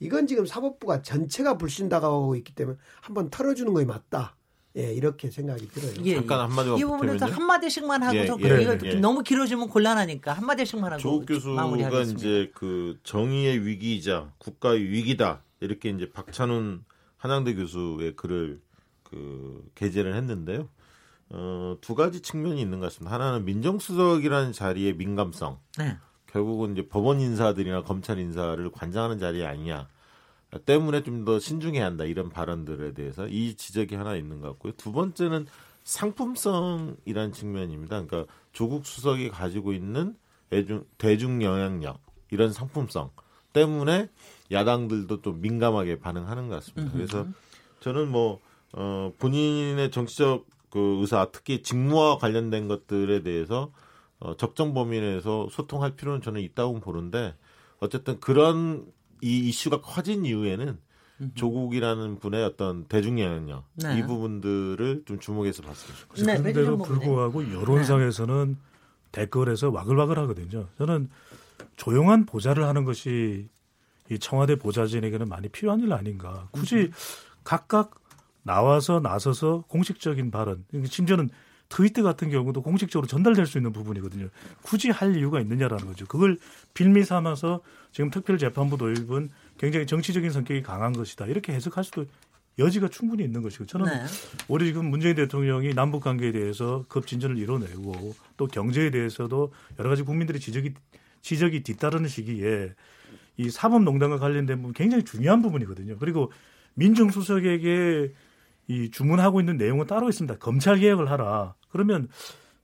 Speaker 3: 이건 지금 사법부가 전체가 불신당하고 있기 때문에 한번 털어주는 것이 맞다. 예, 이렇게 생각이 들어요.
Speaker 1: 예,
Speaker 5: 잠깐
Speaker 1: 예.
Speaker 5: 한마디만
Speaker 1: 이 부분에서. 한 마디씩만 하고서
Speaker 5: 예,
Speaker 6: 예,
Speaker 1: 이거
Speaker 5: 예.
Speaker 1: 너무 길어지면 곤란하니까 한 마디씩만 하고
Speaker 5: 조국 교수가
Speaker 1: 마무리하겠습니다.
Speaker 5: 이제 그 정의의 위기이자 국가의 위기다 이렇게 이제 박찬훈 한양대 교수의 글을 그 게재를 했는데요. 어, 두 가지 측면이 있는 것 같습니다. 하나는 민정수석이라는 자리의 민감성.
Speaker 1: 네.
Speaker 5: 결국은 이제 법원 인사들이나 검찰 인사를 관장하는 자리 아니냐 때문에 좀 더 신중해야 한다 이런 발언들에 대해서 이 지적이 하나 있는 것 같고요. 두 번째는 상품성이라는 측면입니다. 그러니까 조국 수석이 가지고 있는 대중, 대중 영향력 이런 상품성 때문에 야당들도 좀 민감하게 반응하는 것 같습니다. 그래서 저는 뭐 어, 본인의 정치적 그 의사, 특히 직무와 관련된 것들에 대해서 어, 적정 범위 내에서 소통할 필요는 저는 있다고 보는데 어쨌든 그런 이 이슈가 커진 이후에는 조국이라는 분의 어떤 대중 영향력
Speaker 1: 네.
Speaker 5: 이 부분들을 좀 주목해서 봤습니다.
Speaker 1: 네,
Speaker 6: 그런데도. 불구하고 여론상에서는 댓글에서 와글와글 하거든요. 저는 조용한 보좌를 하는 것이 이 청와대 보좌진에게는 많이 필요한 일 아닌가. 굳이 각각 나와서 나서서 공식적인 발언, 심지어는 트위터 같은 경우도 공식적으로 전달될 수 있는 부분이거든요. 굳이 할 이유가 있느냐라는 거죠. 그걸 빌미 삼아서 지금 특별재판부 도입은 굉장히 정치적인 성격이 강한 것이다. 이렇게 해석할 수도 여지가 충분히 있는 것이고 저는
Speaker 1: 네.
Speaker 6: 우리 지금 문재인 대통령이 남북 관계에 대해서 급진전을 이뤄내고 또 경제에 대해서도 여러 가지 국민들의 지적이 지적이 뒤따르는 시기에 이 사법농단과 관련된 부분 굉장히 중요한 부분이거든요. 그리고 민정수석에게 이 주문하고 있는 내용은 따로 있습니다. 검찰 개혁을 하라. 그러면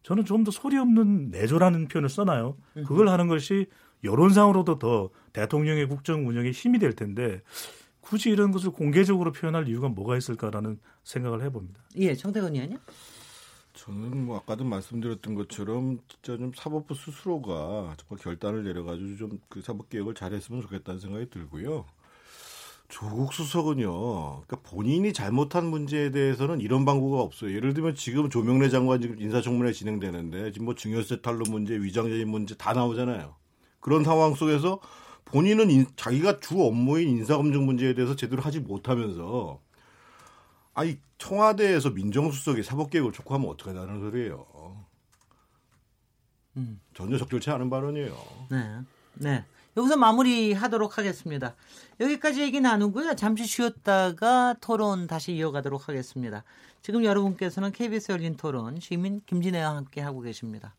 Speaker 6: 저는 좀 더 소리 없는 내조라는 표현을 써나요. 그걸 하는 것이 여론상으로도 더 대통령의 국정 운영에 힘이 될 텐데 굳이 이런 것을 공개적으로 표현할 이유가 뭐가 있을까라는 생각을 해봅니다.
Speaker 1: 예, 정태근 의원님.
Speaker 4: 저는 뭐 아까도 말씀드렸던 것처럼 진짜 좀 사법부 스스로가 정말 결단을 내려가지고 좀 그 사법 개혁을 잘했으면 좋겠다는 생각이 들고요. 조국 수석은요, 그러니까 본인이 잘못한 문제에 대해서는 이런 방구가 없어요. 예를 들면 지금 조명래 장관 지금 인사청문회 진행되는데 지금 뭐 증여세 탈루 문제, 위장전입 문제 다 나오잖아요. 그런 상황 속에서 본인은 인- 자기가 주 업무인 인사검증 문제에 대해서 제대로 하지 못하면서 아니 청와대에서 민정수석이 사법개혁을 촉구하면 어떡하다는 소리예요. 전혀 적절치 않은 발언이에요.
Speaker 1: 네. 네. 여기서 마무리하도록 하겠습니다. 여기까지 얘기 나누고요. 잠시 쉬었다가 토론 다시 이어가도록 하겠습니다. 지금 여러분께서는 KBS 열린 토론 시민 김진애와 함께 하고 계십니다.